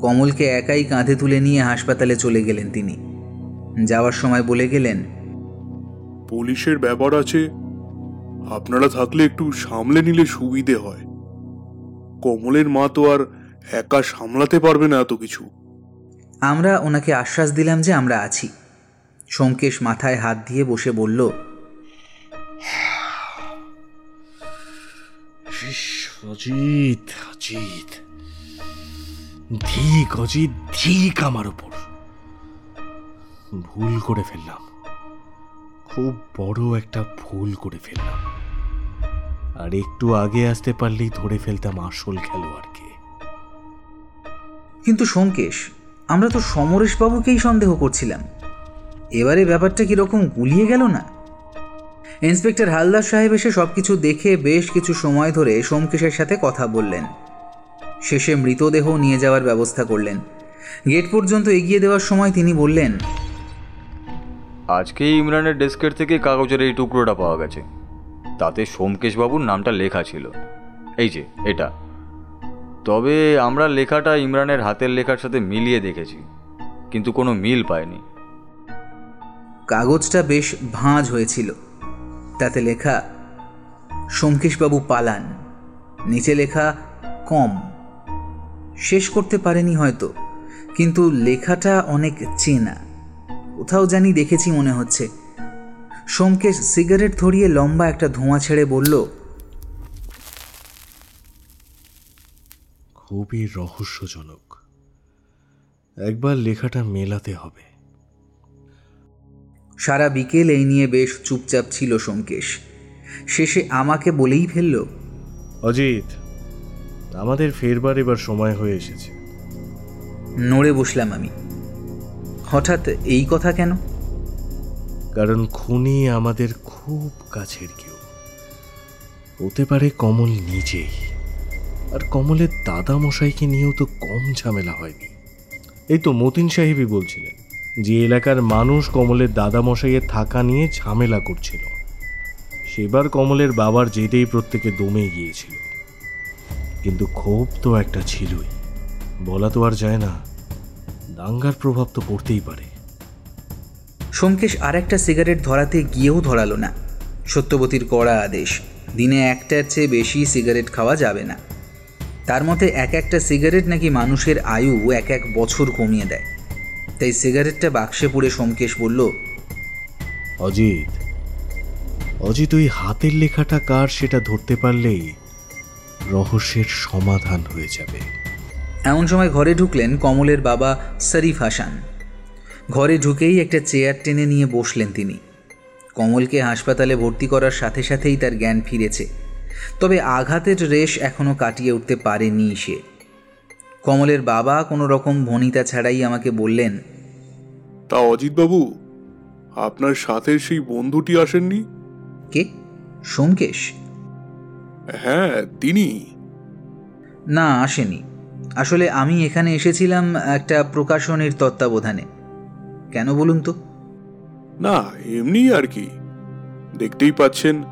কমলকে একাই কাঁধে তুলে নিয়ে হাসপাতালে চলে গেলেন তিনি। যাওয়ার সময় বলে গেলেন পুলিশের ব্যাপার আছে। আপনারা থাকলে একটু সামলে নিলে সুবিধে হয়। কমলের মা তো আর একা সামলাতে পারবে না এত কিছু। আমরা ওনাকে আশ্বাস দিলাম যে আমরা আছি। সোমকেশ মাথায় হাত দিয়ে বসে বলল অজিত অজিত। ঠিক অজিত, ঠিক আমার উপর। ভুল করে ফেললাম। খুব বড় একটা ভুল করে ফেললাম। আর একটু আগে আসতে পারলেই ধরে ফেলতাম আসল খেলোয়াড়কে। কিন্তু সোমকেশ, আমরা তো সমরেশবাবুকেই সন্দেহ করছিলাম। এবারে ব্যাপারটা কীরকম গুলিয়ে গেল না? ইন্সপেক্টর হালদার সাহেব এসে সব কিছু দেখে বেশ কিছু সময় ধরে সোমকেশের সাথে কথা বললেন। শেষে মৃতদেহ নিয়ে যাওয়ার ব্যবস্থা করলেন। গেট পর্যন্ত এগিয়ে দেওয়ার সময় তিনি বললেন আজকে ইমরানের ডেস্কের থেকে কাগজের এই টুকরোটা পাওয়া গেছে। তাতে সোমকেশবাবুর নামটা লেখা ছিল। এই যে এটা। তবে আমরা লেখাটা ইমরানের হাতের লেখার সাথে মিলিয়ে দেখেছি কিন্তু কোনো মিল পাইনি কাগজটা বেশ ভাঁজ হয়েছিল। তাতে লেখা, সোমকেশবাবু পালান। নিচে লেখা, কম। শেষ করতে পারেনি হয়তো, কিন্তু লেখাটা অনেক চেনা। কোথাও জানি দেখেছি মনে হচ্ছে। সোমকেশ সিগারেট ধরিয়ে লম্বা একটা ধোঁয়া ছেড়ে বলল, খুবই রহস্যজনক। একবার লেখাটা মেলাতে হবে। সারা বিকেল এই নিয়ে বেশ চুপচাপ ছিল সোমকেশ। শেষে আমাকে বলেই ফেলল অজিত আমাদের ফেরবার এবার সময় হয়ে এসেছে। নড়ে বসলাম আমি। হঠাৎ এই কথা কেন? কারণ খুনি আমাদের খুব কাছের কেউ। হতে পারে কমল নিজেই। আর কমলের দাদা মশাইকে নিয়েও তো কম ঝামেলা হয়নি। এই তো মতিন সাহেবই বলছিলেন। যে এলাকার মানুষ কমলের দাদামশাইয়ের থাকা নিয়ে ঝামেলা করছিল। সেবার কমলের বাবার জেদেই প্রত্যেকে দমে গিয়েছিল। কিন্তু ক্ষোভ তো একটা ছিলই। বলা তো আর যায় না, দাঙ্গার প্রভাব তো পড়তেই পারে। সোমকেশ আর একটা সিগারেট ধরাতে গিয়েও ধরালো না। সত্যবতীর কড়া আদেশ, দিনে একটার চেয়ে বেশি সিগারেট খাওয়া যাবে না। তার মতে এক একটা সিগারেট নাকি মানুষের আয়ু এক এক বছর কমিয়ে দেয়। তাই সিগারেটটা বাক্সে পুড়ে সোমকেশ বলল অজিত অজিত ওই হাতের লেখাটা কার সেটা ধরতে পারলেই রহস্যের সমাধান হয়ে যাবে। এমন সময় ঘরে ঢুকলেন কমলের বাবা শরীফ হাসান। ঘরে ঢুকেই একটা চেয়ার টেনে নিয়ে বসলেন তিনি। কমলকে হাসপাতালে ভর্তি করার সাথে সাথেই তার জ্ঞান ফিরেছে। তবে আঘাতের রেশ এখনও কাটিয়ে উঠতে পারেনি সে। কমলের বাবা কোনো রকম ভনিতা ছাড়াই আমাকে বললেন তা অজিতবাবু আপনার সাথে সেই বন্ধুটি আসেননি? কে? সোমকেশ? হ্যাঁ তিনি। না আসেনি। আসলে আমি এখানে এসেছিলাম একটা প্রকাশনীর তত্ত্বাবধানে। কেন বলুন তো? না এমনি আর কি। দেখতেই পাচ্ছেন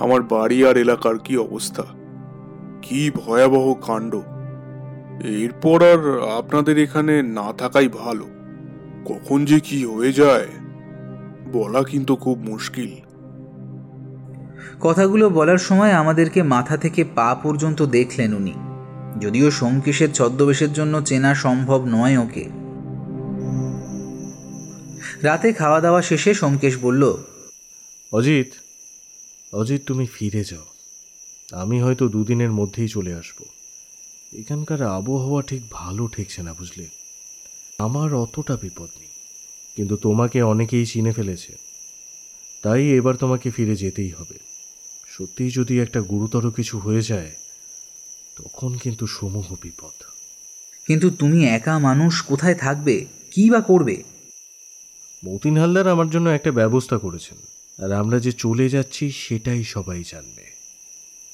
আমার বাড়ি আর এলাকার কি অবস্থা। কি ভয়াবহ কাণ্ড। এরপর আর আপনাদের এখানে না থাকাই ভালো। কখন যে কি হয়ে যায় বলা কিন্তু খুব মুশকিল। কথাগুলো বলার সময় আমাদেরকে মাথা থেকে পা পর্যন্ত দেখলেন উনি। যদিও সোমকেশের ছদ্মবেশের জন্য চেনা সম্ভব নয় ওকে। রাতে খাওয়া দাওয়া শেষে সোমকেশ বলল অজিত অজিত তুমি ফিরে যাও। আমি হয়তো দুদিনের মধ্যেই চলে আসব। এখানকার আবহাওয়া ঠিক ভালো ঠেকছে না বুঝলে? আমার অতটা বিপদ নেই। কিন্তু তোমাকে অনেকেই চিনে ফেলেছে। তাই এবার তোমাকে ফিরে যেতেই হবে। সত্যিই যদি একটা গুরুতর কিছু হয়ে যায় তখন কিন্তু সমূহ বিপদ। কিন্তু তুমি একা মানুষ কোথায় থাকবে? কি বা করবে? মতিন হালদার আমার জন্য একটা ব্যবস্থা করেছেন। আর আমরা যে চলে যাচ্ছি সেটাই সবাই জানবে।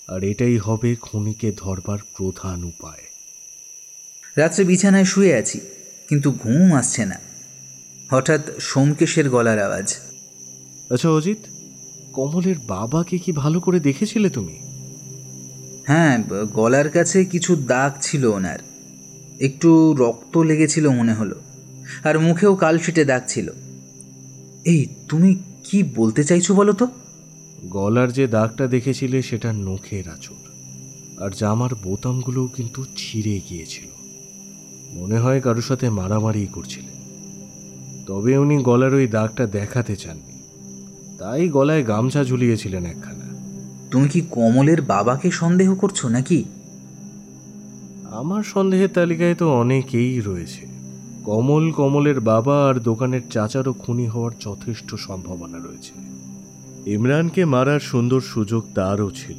আর এটাই হবে খুনিকে ধরবার প্রধান উপায়। রাত্রে বিছানায় শুয়ে আছি। কিন্তু ঘুম আসছে না। হঠাৎ সোমকেশের গলার আওয়াজ। আচ্ছা অজিত কমলের বাবাকে কি ভালো করে দেখেছিলে তুমি? হ্যাঁ গলার কাছে কিছু দাগ ছিল ওনার। একটু রক্ত লেগেছিল মনে হলো আর মুখেও কালফিটে দাগ ছিল। এই তুমি কি বলতে চাইছো বলো তো? গলার যে দাগটা দেখেছিলে সেটা নখের আঁচড় আর জামার বোতামগুলোও কিন্তু ছিঁড়ে গিয়েছিল। মনে হয় কারোর সাথে মারামারি করছিলেন। তবে উনি গলার ওই দাগটা দেখাতে চাননি। তাই গলায় গামছা ঝুলিয়েছিলেন একখানা। তুমি কি কমলের বাবাকে সন্দেহ করছ নাকি? আমার সন্দেহের তালিকায় তো অনেকেই রয়েছে। কমল কমলের বাবা আর দোকানের চাচারও খুনি হওয়ার যথেষ্ট সম্ভাবনা রয়েছে। ইমরানকে মারার সুন্দর সুযোগ তারও ছিল।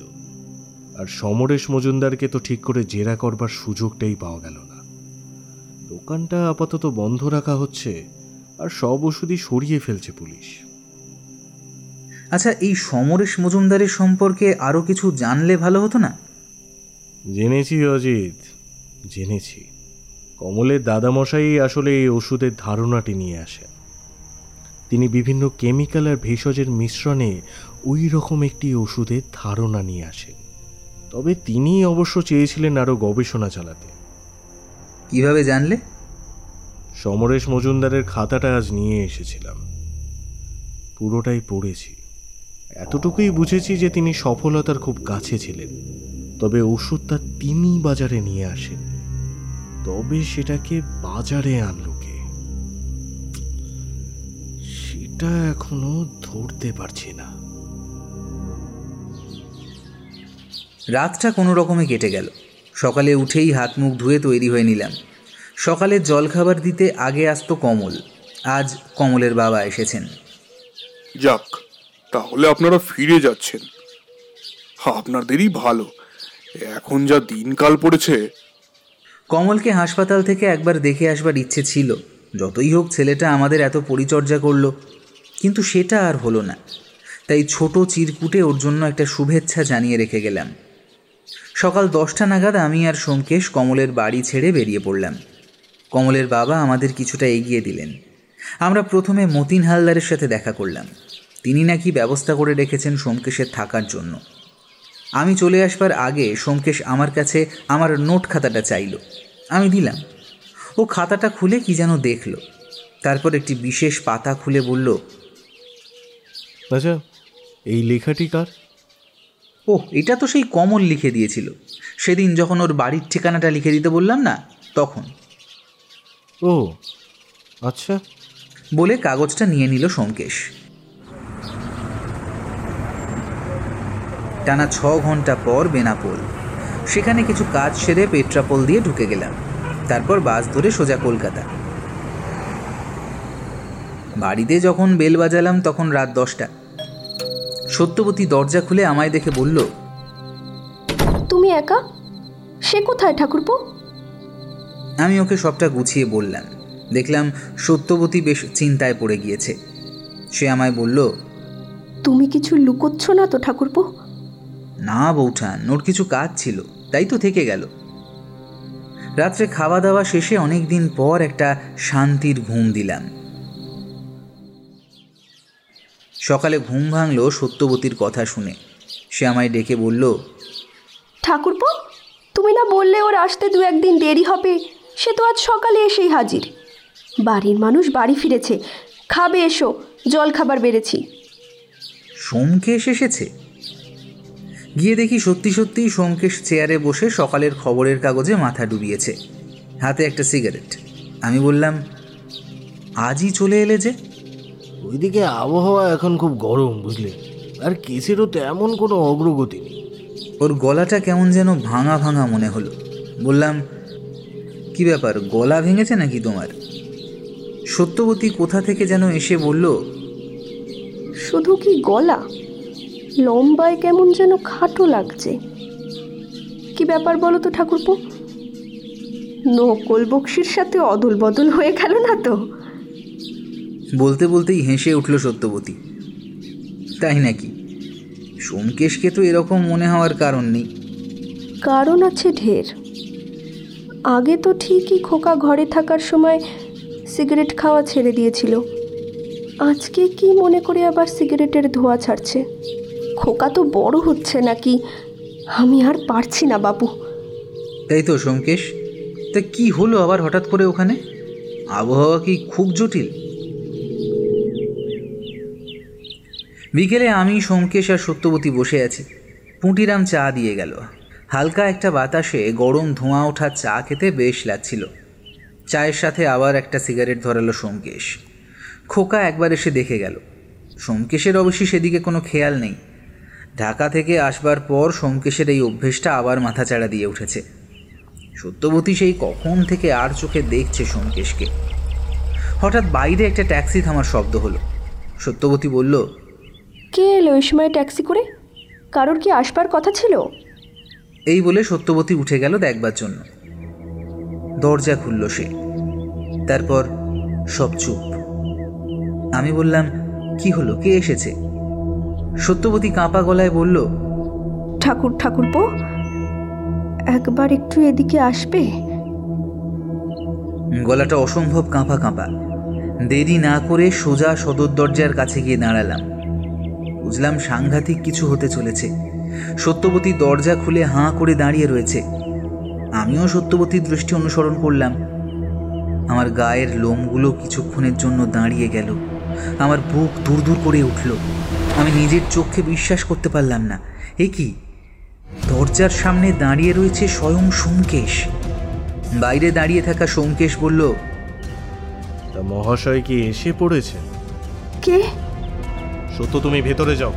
আর সমরেশ মজুমদারকে তো ঠিক করে জেরা করবার সুযোগটাই পাওয়া গেল না। দোকানটা আপাতত বন্ধ রাখা হচ্ছে আর সব ওষুধই সরিয়ে ফেলছে পুলিশ। আচ্ছা এই সমরেশ মজুমদারের সম্পর্কে আরও কিছু জানলে ভালো হতো না? জেনেছি অজিত জেনেছি। কমলের দাদামশাই আসলে এই ওষুধের ধারণাটি নিয়ে আসেন। তিনি বিভিন্ন কেমিক্যাল আর ভেষজের মিশ্রণে ওই রকম একটি ওষুধের ধারণা নিয়ে আসেন। তবে তিনি অবশ্য চেয়েছিলেন আরও গবেষণা চালাতে। কীভাবে জানলে? সমরেশ মজুমদারের খাতাটা আজ নিয়ে এসেছিলাম। পুরোটাই পড়েছি। এতটুকুই বুঝেছি যে তিনি সফলতার খুব কাছে ছিলেন। তবে ওষুধটা তিনি বাজারে নিয়ে আসেন। তবে সেটাকে বাজারে আনলো কে? সেটা এখনও ধরতে পারছি না। রাতটা কোনো রকমে কেটে গেল। সকালে উঠেই হাত মুখ ধুয়ে তৈরি হয়ে নিলাম। সকালে জলখাবার দিতে আগে আসতো কমল। আজ কমলের বাবা এসেছেন। যাক তাহলে আপনারা ফিরে যাচ্ছেন। আপনাদেরই ভালো। এখন যা দিনকাল পড়েছে। কমলকে হাসপাতাল থেকে একবার দেখে আসবার ইচ্ছে ছিল। যতই হোক ছেলেটা আমাদের এত পরিচর্যা করল কিন্তু সেটা আর হলো না। তাই ছোট চিরকুটে ওর জন্য একটা শুভেচ্ছা জানিয়ে রেখে গেলাম। সকাল দশটা নাগাদ আমি আর সোমকেশ কমলের বাড়ি ছেড়ে বেরিয়ে পড়লাম। কমলের বাবা আমাদের কিছুটা এগিয়ে দিলেন। আমরা প্রথমে মতিন হালদারের সাথে দেখা করলাম। তিনি নাকি ব্যবস্থা করে রেখেছেন সোমকেশের থাকার জন্য। আমি চলে আসবার আগে সোমকেশ আমার কাছে আমার নোট খাতাটা চাইল। আমি দিলাম। ও খাতাটা খুলে কি যেন দেখল। তারপর একটি বিশেষ পাতা খুলে বলল আচ্ছা এই লেখাটি কার? ও এটা তো সেই কমল লিখে দিয়েছিল। সেদিন যখন ওর বাড়ির ঠিকানাটা লিখে দিতে বললাম না তখন। ও আচ্ছা। বলে কাগজটা নিয়ে নিল সোমকেশ। টানা ছ ঘণ্টা পর বেনাপোল। সেখানে কিছু কাজ সেরে পেট্রাপোল দিয়ে ঢুকে গেলাম। তারপর বাস ধরে সোজা কলকাতা। বাড়িতে যখন বেল বাজালাম তখন রাত দশটা। সত্যবতী দরজা খুলে আমায় দেখে বলল তুমি একা? সে কোথায় ঠাকুরপো? আমি ওকে সবটা গুছিয়ে বললাম। দেখলাম সত্যবতী বেশ চিন্তায় পড়ে গিয়েছে। সে আমায় বলল তুমি কিছু লুকোচ্ছ না তো ঠাকুরপো? না বৌঠান ওর কিছু কাজ ছিল তাই তো থেকে গেল। রাত্রে খাওয়া দাওয়া শেষে অনেক দিন পর একটা শান্তির ঘুম দিলাম। সকালে ঘুম ভাঙলো সত্যবতীর কথা শুনে। সে আমায় ডেকে বলল ঠাকুরপো তুমি না বললে ওর আসতে দু একদিন দেরি হবে সে তো আজ সকালে এসেই হাজির। বাড়ির মানুষ বাড়ি ফিরেছে খাবে এসো জল খাবার বেড়েছি। সোমকেশ এসেছে? গিয়ে দেখি সত্যি সত্যি সোমকেশ চেয়ারে বসে সকালের খবরের কাগজে মাথা ডুবিয়েছে। হাতে একটা সিগারেট। আমি বললাম আজই চলে এলে যে? ওইদিকে আবহাওয়া এখন খুব গরম বুঝলে? আর কেসেরও তেমন কোনো অগ্রগতি নেই। ওর গলাটা কেমন যেন ভাঙা ভাঙা মনে হলো। বললাম কি ব্যাপার গলা ভেঙেছে নাকি তোমার? সত্যবতী কোথা থেকে যেন এসে বলল শুধু কি গলা? লম্বায় কেমন যেন খাটো লাগছে। কি ব্যাপার বলো তো ঠাকুরপো? নকল বক্সির সাথে অদল বদল হয়ে গেল না তো? বলতে বলতেই হেসে উঠল সত্যবতী। তাই নাকি? সোমকেশকে তো এরকম মনে হওয়ার কারণ নেই। কারণ আছে ঢের। আগে তো ঠিকই খোকা ঘরে থাকার সময় সিগারেট খাওয়া ছেড়ে দিয়েছিল। আজকে কি মনে করে আবার সিগারেটের ধোঁয়া ছাড়ছে? খোকা তো বড় হচ্ছে নাকি? আমি আর পারছি না বাবু তাই তো সোমকেশ তা কি হলো আবার হঠাৎ করে ওখানে? আবহাওয়া কি খুব জটিল? বিকেলে আমি, সোমকেশ আর সত্যবতী বসে আছি। পুঁটিরাম চা দিয়ে গেল। হালকা একটা বাতাসে গরম ধোঁয়া ওঠা চা খেতে বেশ লাগছিল। চায়ের সাথে আবার একটা সিগারেট ধরালো সোমকেশ। খোকা একবার এসে দেখে গেল। সোমকেশের অবশ্যই সেদিকে কোনো খেয়াল নেই। ঢাকা থেকে আসবার পর সোমকেশের এই অভ্যেসটা আবার মাথাচাড়া দিয়ে উঠেছে। সত্যবতী সেই কখন থেকে আর চোখে দেখছে সোমকেশকে। হঠাৎ বাইরে একটা ট্যাক্সি থামার শব্দ হলো। সত্যবতী বলল কে এলো ওই সময় ট্যাক্সি করে? কারোর কি আসবার কথা ছিল? এই বলে সত্যবতী উঠে গেল দেখবার জন্য। দরজা খুলল সে। তারপর সব চুপ। আমি বললাম কি হলো? কে এসেছে? সত্যবতী কাঁপা গলায় বলল ঠাকুর ঠাকুরপো একবার একটু এদিকে আসবে? গলাটা অসম্ভব কাঁপা কাঁপা। দেরি না করে সোজা সদর দরজার কাছে গিয়ে দাঁড়ালাম। বুঝলাম সাংঘাতিক কিছু হতে চলেছে। সত্যবতী দরজা খুলে হাঁ করে দাঁড়িয়ে রয়েছে। আমিও সত্যবতীর দৃষ্টি অনুসরণ করলাম। আমার গায়ের লোমগুলো কিছুক্ষণের জন্য দাঁড়িয়ে গেল। আমার বুক দূর দূর করে উঠল। আমি নিজের চোখে বিশ্বাস করতে পারলাম না। এ কি? দরজার সামনে দাঁড়িয়ে রয়েছে স্বয়ং সোমকেশ। বাইরে দাঁড়িয়ে থাকা সোমকেশ বলল তা মহাশয় কি এসে পড়েছে? কে? সত্য তুমি ভেতরে যাও।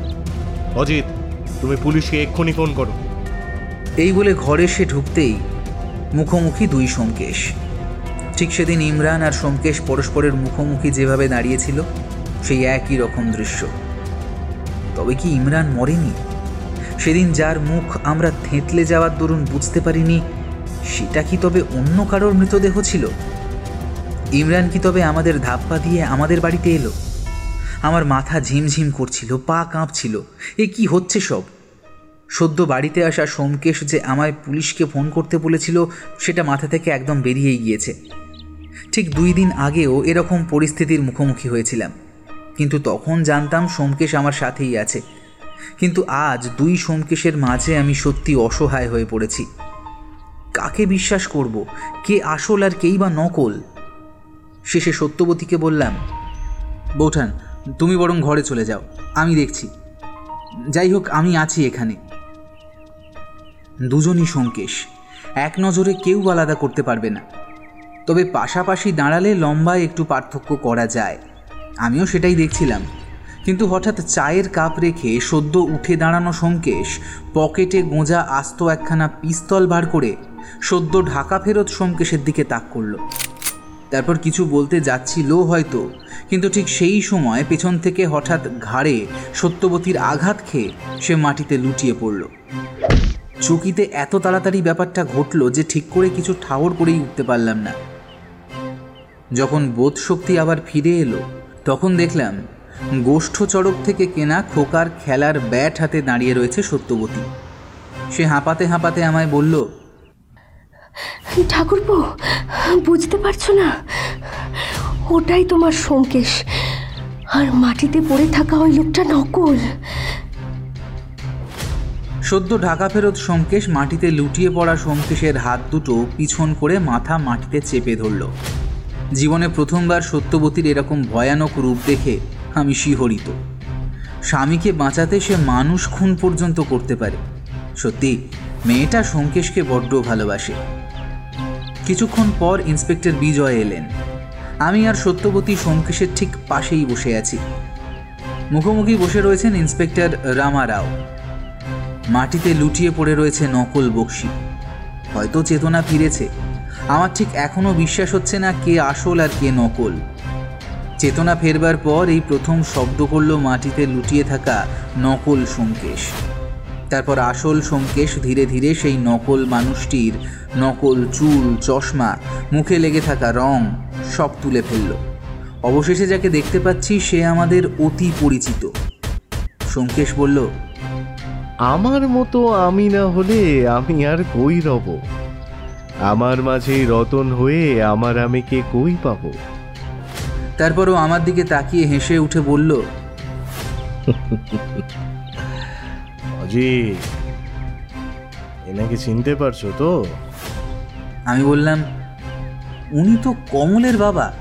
অজিত, তুমি পুলিশকে এক্ষুনি ফোন করো। এই বলে ঘরে সে ঢুকতেই মুখোমুখি দুই সোমকেশ। ঠিক সেদিন ইমরান আর সোমকেশ পরস্পরের মুখোমুখি যেভাবে দাঁড়িয়েছিল সেই একই রকম দৃশ্য। তবে কি ইমরান মরেনি? সেদিন যার মুখ আমরা থেঁতলে যাওয়ার দরুন বুঝতে পারিনি, সেটা কি তবে অন্য কারোর মৃতদেহ ছিল? ইমরান কি তবে আমাদের ধাপ্পা দিয়ে আমাদের বাড়িতে এলো? আমার মাথা ঝিমঝিম করছিল, পা কাঁপছিল। এ কি হচ্ছে সব? সদ্য বাড়িতে আসা সোমকেশ যে আমায় পুলিশকে ফোন করতে বলেছিল, সেটা মাথা থেকে একদম বেরিয়েই গিয়েছে। ঠিক দুই দিন আগেও এরকম পরিস্থিতির মুখোমুখি হয়েছিলাম। কিন্তু তখন জানতাম সোমকেশ আমার সাথেই আছে। কিন্তু আজ দুই সোমকেশের মাঝে আমি সত্যি অসহায় হয়ে পড়েছি। কাকে বিশ্বাস করব? কে আসল আর কেই বা নকল? শেষে সত্যবতীকে বললাম, বৌঠান তুমি বরং ঘরে চলে যাও। আমি দেখছি। যাই হোক, আমি আছি এখানে। দুজনই সংকেশ এক নজরে কেউ আলাদা করতে পারবে না। তবে পাশাপাশি দাঁড়ালে লম্বায় একটু পার্থক্য করা যায়। আমিও সেটাই দেখছিলাম। কিন্তু হঠাৎ চায়ের কাপ রেখে সদ্য উঠে দাঁড়ানো সোমকেশ পকেটে গোঁজা আস্ত একখানা পিস্তল বার করে সদ্য ঢাকা ফেরত সংকেশের দিকে তাক করল। তারপর কিছু বলতে যাচ্ছিল হয়তো, কিন্তু ঠিক সেই সময় পেছন থেকে হঠাৎ ঘাড়ে সত্যবতীর আঘাত খেয়ে সে মাটিতে লুটিয়ে পড়ল। চকিতে এত তাড়াতাড়ি ব্যাপারটা ঘটলো যে ঠিক করে কিছু ঠাওর করেই উঠতে পারলাম না। যখন বোধ শক্তি আবার ফিরে এলো, তখন দেখলাম গোষ্ঠ চড়ক থেকে কেনা খোকার খেলার ব্যাট হাতে দাঁড়িয়ে রয়েছে সত্যবতী। সে হাঁপাতে হাঁপাতে আমায় বলল ঠাকুরপো, বুঝতে পারছ না? ওটাই তোমার সোমকেশ আর মাটিতে পড়ে থাকা ওই লোকটা নকল। সদ্য ঢাকা ফেরত সোমকেশ মাটিতে লুটিয়ে পড়া সোমকেশের হাত দুটো পিছন করে মাথা মাটিতে চেপে ধরল। জীবনে প্রথমবার সত্যবতীর এরকম ভয়ানক রূপ দেখে আমি শিহরিত। স্বামীকে বাঁচাতে সে মানুষ খুন পর্যন্ত করতে পারে। সত্যি, মেয়েটা সোমকেশকে বড্ড ভালোবাসে। কিছুক্ষণ পর ইন্সপেক্টর বিজয় এলেন। আমি আর সত্যবতী সোমকেশের ঠিক পাশেই বসে আছি। মুখোমুখি বসে রয়েছেন ইন্সপেক্টর রামা রাও। মাটিতে লুটিয়ে পড়ে রয়েছে নকল বক্সি। হয়তো চেতনা ফিরেছে। আমার ঠিক এখনও বিশ্বাস হচ্ছে না কে আসল আর কে নকল। চেতনা ফেরবার পর এই প্রথম শব্দ করল মাটিতে লুটিয়ে থাকা নকল সোমকেশ। তারপর আসল সোমকেশ ধীরে ধীরে সেই নকল মানুষটির নকল চুল চশমা মুখে লেগে থাকা রং সব তুলে ফেলল। অবশেষে যাকে দেখতে পাচ্ছি সে আমাদের অতি পরিচিত। সোমকেশ বলল আমার মতো আমি না হলে আমি আর কই রব? আমার মাঝেই রতন হয়ে আমার আমি কে কই পাবো? তারপরও আমার দিকে তাকিয়ে হেসে উঠে বলল অজিত এনাকে চিনতে পারছ তো? আমি বললাম উনি তো কমলের বাবা।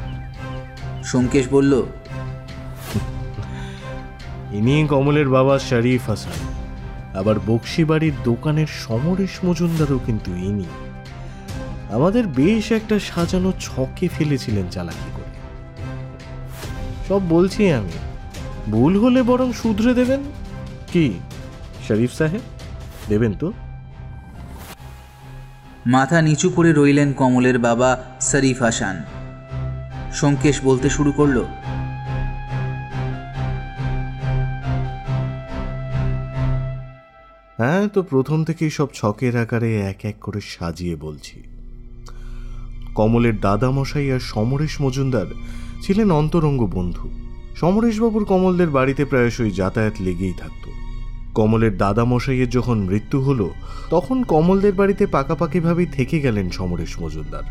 সোমকেশ বলল ইনি কমলের বাবা শরীফ হাসান। আবার বক্সি বাড়ির দোকানের সমরেশ মজুমদারও কিন্তু ইনি। আমাদের বেশ একটা সাজানো ছকে ফেলেছিলেন চালাকি করে। সব বলছি আমি। ভুল হলে বরং শুধরে দেবেন? কি? শরীফ সাহেব? দেবেন তো। মাথা নিচু করে রইলেন কমলের বাবা শরীফ হাসান। সোমকেশ বলতে শুরু করল হ্যাঁ তো প্রথম থেকেই সব ছকের আকারে এক এক করে সাজিয়ে বলছি। কমলের দাদামশাই আর সমরেশ মজুমদার ছিলেন অন্তরঙ্গ বন্ধু। সমরেশবাবুর কমলদের বাড়িতে প্রায়শই যাতায়াত লেগেই থাকত। কমলের দাদামশাইয়ের যখন মৃত্যু হলো, তখন কমলদের বাড়িতে পাকাপাকিভাবেই থেকে গেলেন সমরেশ মজুমদার।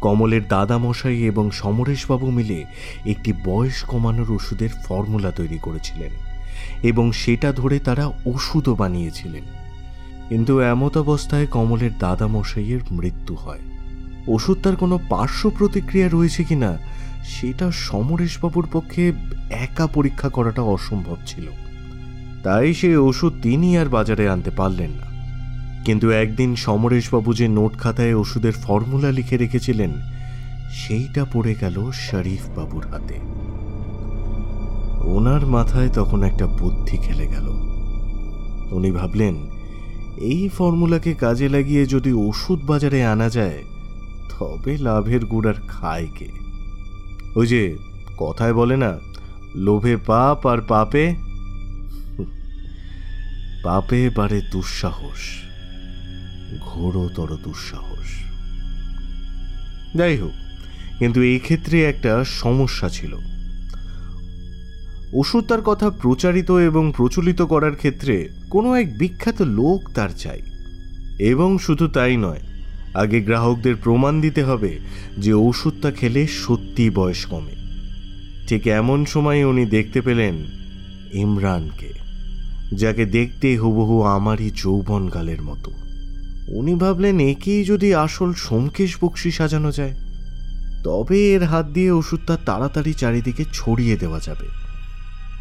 কমলের দাদামশাই এবং সমরেশবাবু মিলে একটি বয়স কমানোর ওষুধের ফর্মুলা তৈরি করেছিলেন এবং সেটা ধরে তারা ওষুধও বানিয়েছিলেন। কিন্তু এমত অবস্থায় কমলের দাদামশাইয়ের মৃত্যু হয়। ওষুধটার কোনো পার্শ্ব প্রতিক্রিয়া রয়েছে কিনা, সেটা সমরেশবাবুর পক্ষে একা পরীক্ষা করাটা অসম্ভব ছিল। তাই সেই ওষুধ তিনি আর বাজারে আনতে পারলেন না। কিন্তু একদিন সমরেশবাবু যে নোট খাতায় ওষুধের ফর্মুলা লিখে রেখেছিলেন, সেইটা পড়ে গেল শরীফ বাবুর হাতে। ওনার মাথায় তখন একটা বুদ্ধি খেলে গেল। উনি ভাবলেন, এই ফর্মুলাকে কাজে লাগিয়ে যদি ওষুধ বাজারে আনা যায়, তবে লাভের গুড় আর খায় কে? ওই যে কথায় বলে না, লোভে পাপ আর পাপে পাপে বাড়ে দুঃসাহস ঘোরতর দুঃসাহস। যাই হোক কিন্তু এই ক্ষেত্রে একটা সমস্যা ছিল। ওষুধ তার কথা প্রচারিত এবং প্রচলিত করার ক্ষেত্রে কোনো এক বিখ্যাত লোক তার চাই। এবং শুধু তাই নয়, আগে গ্রাহকদের প্রমাণ দিতে হবে যে ওষুধটা খেলে সত্যি বয়স কমে। ঠিক এমন সময় উনি দেখতে পেলেন ইমরানকে। যাকে দেখতে হুবহু আমারই যৌবনকালের মতো। উনি ভাবলেন, একেই যদি আসল সোমকেশ বক্সি সাজানো যায়, তবে এর হাত দিয়ে ওষুধটা তাড়াতাড়ি চারিদিকে ছড়িয়ে দেওয়া যাবে।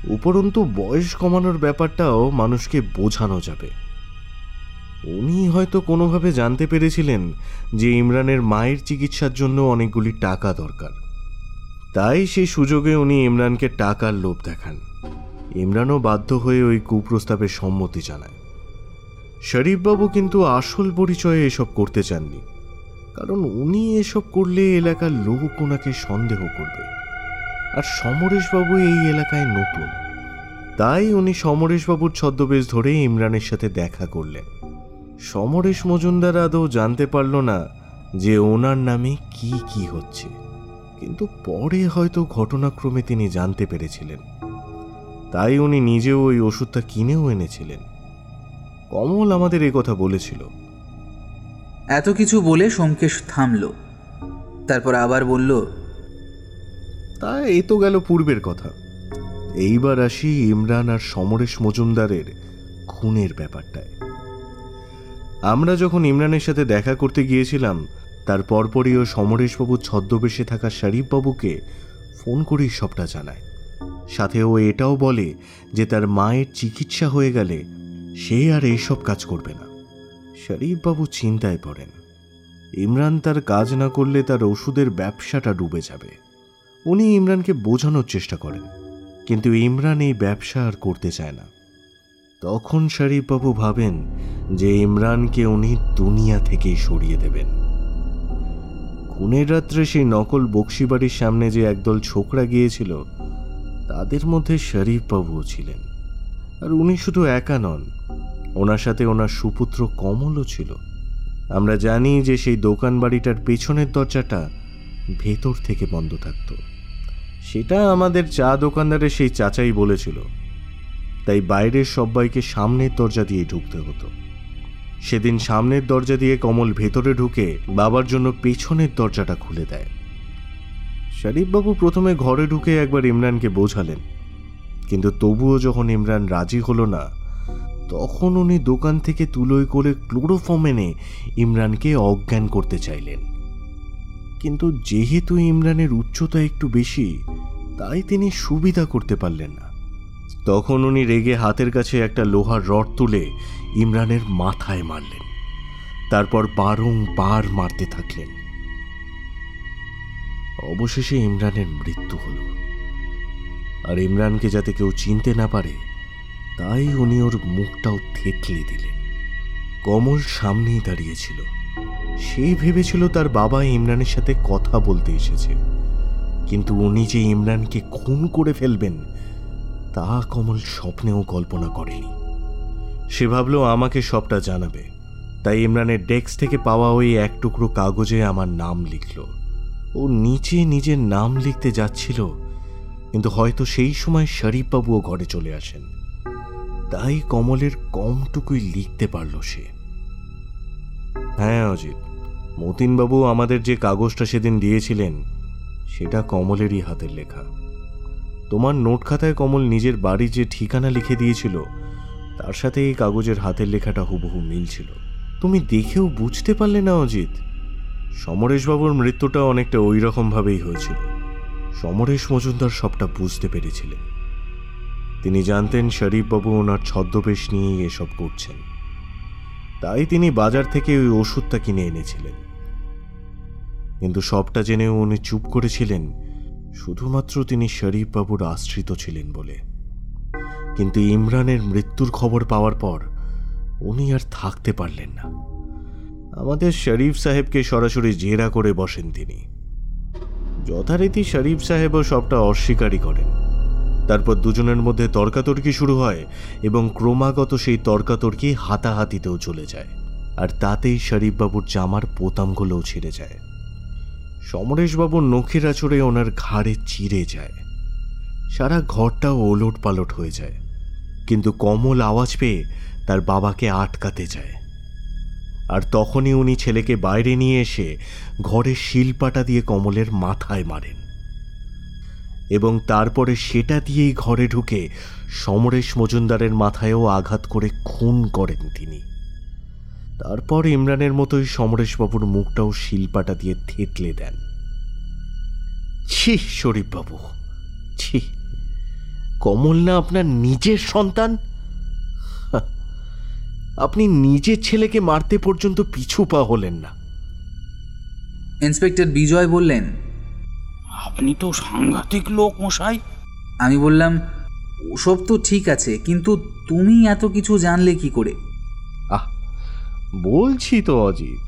উপরন্তু বয়স কমানোর ব্যাপারটাও মানুষকে বোঝানো যাবে। উনি হয়তো কোনোভাবে জানতে পেরেছিলেন যে ইমরানের মায়ের চিকিৎসার জন্য অনেকগুলি টাকা দরকার। তাই সেই সুযোগে উনি ইমরানকে টাকার লোভ দেখান। ইমরানও বাধ্য হয়ে ওই কুপ্রস্তাবে সম্মতি জানায়। শরীফবাবু কিন্তু আসল পরিচয়ে এসব করতে চাননি, কারণ উনি এসব করলে এলাকার লোক ওনাকে সন্দেহ করবে। আর সমরেশবাবু এই এলাকায় নতুন, তাই উনি সমরেশবাবুর ছদ্মবেশ ধরে ইমরানের সাথে দেখা করলেন। সমরেশ মজুমদার আদৌ জানতে পারল না যে ওনার নামে কি কি হচ্ছে, কিন্তু পরে হয়তো ঘটনাক্রমে তিনি জানতে পেরেছিলেন। তাই উনি নিজেও ওই ওষুধটা কিনেও এনেছিলেন। কমল আমাদের এ কথা বলেছিল। এত কিছু বলে সোমকেশ থামল। তারপর আবার বলল তা এই তো গেল পূর্বের কথা। এইবার আসি ইমরান আর সমরেশ মজুমদারের খুনের ব্যাপারটায়। আমরা যখন ইমরানের সাথে দেখা করতে গিয়েছিলাম তার পরপরই ও সমরেশবাবুর ছদ্মবেশে থাকা শরীফবাবুকে ফোন করেই সবটা জানায়। সাথে ও এটাও বলে যে তার মায়ের চিকিৎসা হয়ে গেলে সে আর এইসব কাজ করবে না। শরীফবাবু চিন্তায় পড়েন। ইমরান তার কাজ না করলে তার ওষুধের ব্যবসাটা ডুবে যাবে। উনি ইমরানকে বোঝানোর চেষ্টা করেন, কিন্তু ইমরান এই ব্যবসা আর করতে চায় না। তখন শরীফবাবু ভাবেন যে ইমরানকে উনি দুনিয়া থেকেই সরিয়ে দেবেন। খুনের রাত্রে সেই নকল বক্সিবাড়ির সামনে যে একদল ছোকরা গিয়েছিল তাদের মধ্যে শরীফবাবুও ছিলেন। আর উনি শুধু একা নন, ওনার সাথে ওনার সুপুত্র কমলও ছিল। আমরা জানি যে সেই দোকান বাড়িটার পেছনের দরজাটা ভেতর থেকে বন্ধ থাকতো। সেটা আমাদের চা দোকানদারের সেই চাচাই বলেছিল। তাই বাইরের সবাইকে সামনের দরজা দিয়ে ঢুকতে হতো। সেদিন সামনের দরজা দিয়ে কমল ভেতরে ঢুকে বাবার জন্য পেছনের দরজাটা খুলে দেয়। শরীফবাবু প্রথমে ঘরে ঢুকে একবার ইমরানকে বোঝালেন। কিন্তু তবুও যখন ইমরান রাজি হলো না, তখন উনি দোকান থেকে তুলোই করে ক্লোরোফর্ম এনে ইমরানকে অজ্ঞান করতে চাইলেন। কিন্তু যেহেতু ইমরানের উচ্চতা একটু বেশি, তাই তিনি সুবিধা করতে পারলেন না। তখন উনি রেগে হাতের কাছে একটা লোহার রড তুলে ইমরানের মাথায় মারলেন। তারপর বারংবার মারতে থাকলেন। অবশেষে ইমরানের মৃত্যু হল। আর ইমরানকে যাতে কেউ চিনতে না পারে, তাই উনি ওর মুখটাও থেতলে দিলেন। কমল সামনেই দাঁড়িয়েছিল। সে ভেবেছিল তার বাবা ইমরানের সাথে কথা বলতে এসেছে। কিন্তু উনি যে ইমরানকে খুন করে ফেলবেন, তা কমল স্বপ্নেও কল্পনা করেনি। সে ভাবলো, আমাকে সবটা জানাবে। তাই ইমরানের ডেস্ক থেকে পাওয়া ওই এক টুকরো কাগজে আমার নাম লিখল। ও নিচে নিজের নাম লিখতে যাচ্ছিল, কিন্তু হয়তো সেই সময় শরীফবাবুও ঘরে চলে আসেন। তাই কমলের কমটুকুই লিখতে পারল সে। হ্যাঁ অজিত, মতিনবাবু আমাদের যে কাগজটা সেদিন দিয়েছিলেন, সেটা কমলেরই হাতের লেখা। তোমার নোট খাতায় কমল নিজের বাড়ির যে ঠিকানা লিখে দিয়েছিল, তার সাথে এই কাগজের হাতের লেখাটা হুবহু মিলছিল। তুমি দেখেও বুঝতে পারলে না, অজিত। সমরেশবাবুর মৃত্যুটা অনেকটা ওই রকমভাবেই হয়েছিল। সমরেশ মজুমদার সবটা বুঝতে পেরেছিলেন। তিনি জানতেন শরীফবাবু ওনার ছদ্মবেশ নিয়েই এসব করছেন। তাই তিনি বাজার থেকে ওই ওষুধটা কিনে এনেছিলেন। কিন্তু সবটা জেনেও উনি চুপ করেছিলেন, শুধুমাত্র তিনি শরীফবাবুর আশ্রিত ছিলেন বলে। কিন্তু ইমরানের মৃত্যুর খবর পাওয়ার পর উনি আর থাকতে পারলেন না। আমাদের শরীফ সাহেবকে সরাসরি জেরা করে বসেন তিনি। যথারীতি শরীফ সাহেবও সবটা অস্বীকারই করেন। তারপর দুজনের মধ্যে তর্কাতর্কি শুরু হয় এবং ক্রমাগত সেই তর্কাতর্কি হাতাহাতিতেও চলে যায়। আর তাতেই শরীফবাবুর জামার পোতামগুলোও ছিঁড়ে যায়। সমরেশবাবুর নখের আচড়ে ওনার ঘাড়ে চিড়ে যায়। সারা ঘরটাও ওলট পালট হয়ে যায়। কিন্তু কমল আওয়াজ পেয়ে তার বাবাকে আটকাতে যায়। আর তখনই উনি ছেলেকে বাইরে নিয়ে এসে ঘরের শিলপাটা দিয়ে কমলের মাথায় মারেন। এবং তারপরে সেটা দিয়েই ঘরে ঢুকে সমরেশ মজুমদারের মাথায়ও আঘাত করে খুন করেন তিনি। তারপর ইমরানের মতোই সমরেশবাবুর মুখটাও শিলপাটা দিয়ে থেতলে দেন। ছি, শরীফবাবু, ছি। কমল না আপনার নিজের সন্তান? আপনি নিজের ছেলেকে মারতে পর্যন্ত পিছু পা হলেন না। ইন্সপেক্টর বিজয় বললেন আপনি তো সাংঘাতিক লোক মশাই। আমি বললাম ওসব তো ঠিক আছে কিন্তু তুমি এত কিছু জানলে কি করে? আহ বলছি তো অজিত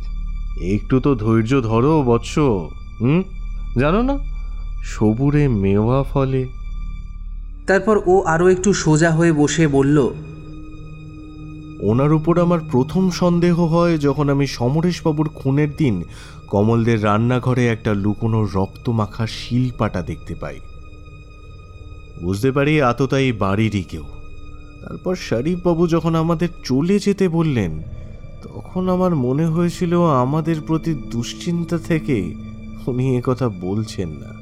একটু তো ধৈর্য ধরো বৎস হুম? জানো না সবুরে মেওয়া ফলে। তারপর ও আরও একটু সোজা হয়ে বসে বলল ওনার উপর আমার প্রথম সন্দেহ হয় যখন আমি সমরেশবাবুর খুনের দিন কমলদের রান্নাঘরে একটা লুকোনো রক্ত মাখা শিলপাটা দেখতে পাই। বুঝতে পারি আততাই বাড়িরই কেউ। তারপর শরীফবাবু যখন আমাদের চলে যেতে বললেন, তখন আমার মনে হয়েছিল আমাদের প্রতি দুশ্চিন্তা থেকে উনি কথা বলছেন না।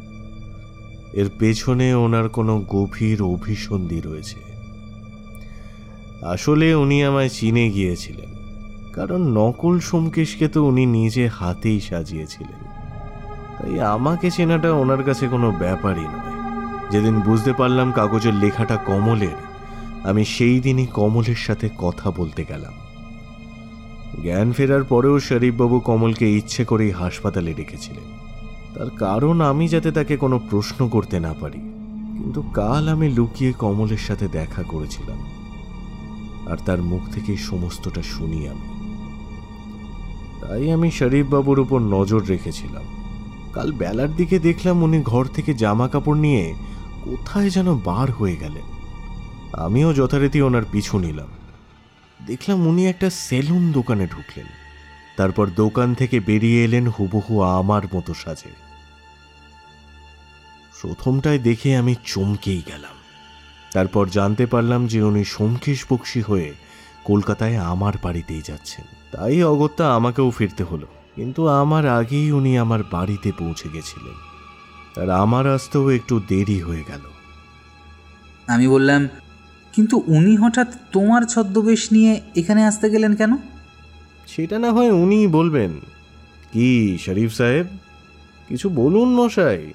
এর পেছনে ওনার কোনো গভীর অভিসন্ধি রয়েছে। আসলে উনি আমায় চিনে গিয়েছিলেন, কারণ নকল সোমকেশকে তো উনি নিজে হাতেই সাজিয়েছিলেন। তাই আমাকে চেনাটা ওনার কাছে কোনো ব্যাপারই নয়। যেদিন বুঝতে পারলাম কাগজের লেখাটা কমলের, আমি সেই দিনই কমলের সাথে কথা বলতে গেলাম। জ্ঞান ফেরার পরেও শরীফবাবু কমলকে ইচ্ছে করেই হাসপাতালে রেখেছিলেন তার কারণ আমি যাতে তাকে কোনো প্রশ্ন করতে না পারি, কিন্তু কাল আমি লুকিয়ে কমলের সাথে দেখা করেছিলাম। আর তার মুখ থেকে সমস্তটা শুনি আমি। তাই আমি শরীফবাবুর উপর নজর রেখেছিলাম। কাল বেলার দিকে দেখলাম উনি ঘর থেকে জামা কাপড় নিয়ে কোথায় যেন বার হয়ে গেলেন। আমিও যথারীতি ওনার পিছু নিলাম। দেখলাম উনি একটা সেলুন দোকানে ঢুকলেন। তারপর দোকান থেকে বেরিয়ে এলেন হুবহু আমার মতো সাজে। প্রথমটায় দেখে আমি চমকেই গেলাম। তারপর জানতে পারলাম যে উনি সোমকেশ বক্সি হয়ে কলকাতায় আমার বাড়িতেই যাচ্ছেন। তাই অগত্যা আমাকেও ফিরতে হলো। কিন্তু আমার আগেই উনি আমার বাড়িতে পৌঁছে গেছিলেন। আর আমার আসতেও একটু দেরি হয়ে গেল। আমি বললাম কিন্তু উনি হঠাৎ তোমার ছদ্মবেশ নিয়ে এখানে আসতে গেলেন কেন? সেটা না হয় উনিই বলবেন। কি শরীফ সাহেব? কিছু বলুন মশাই।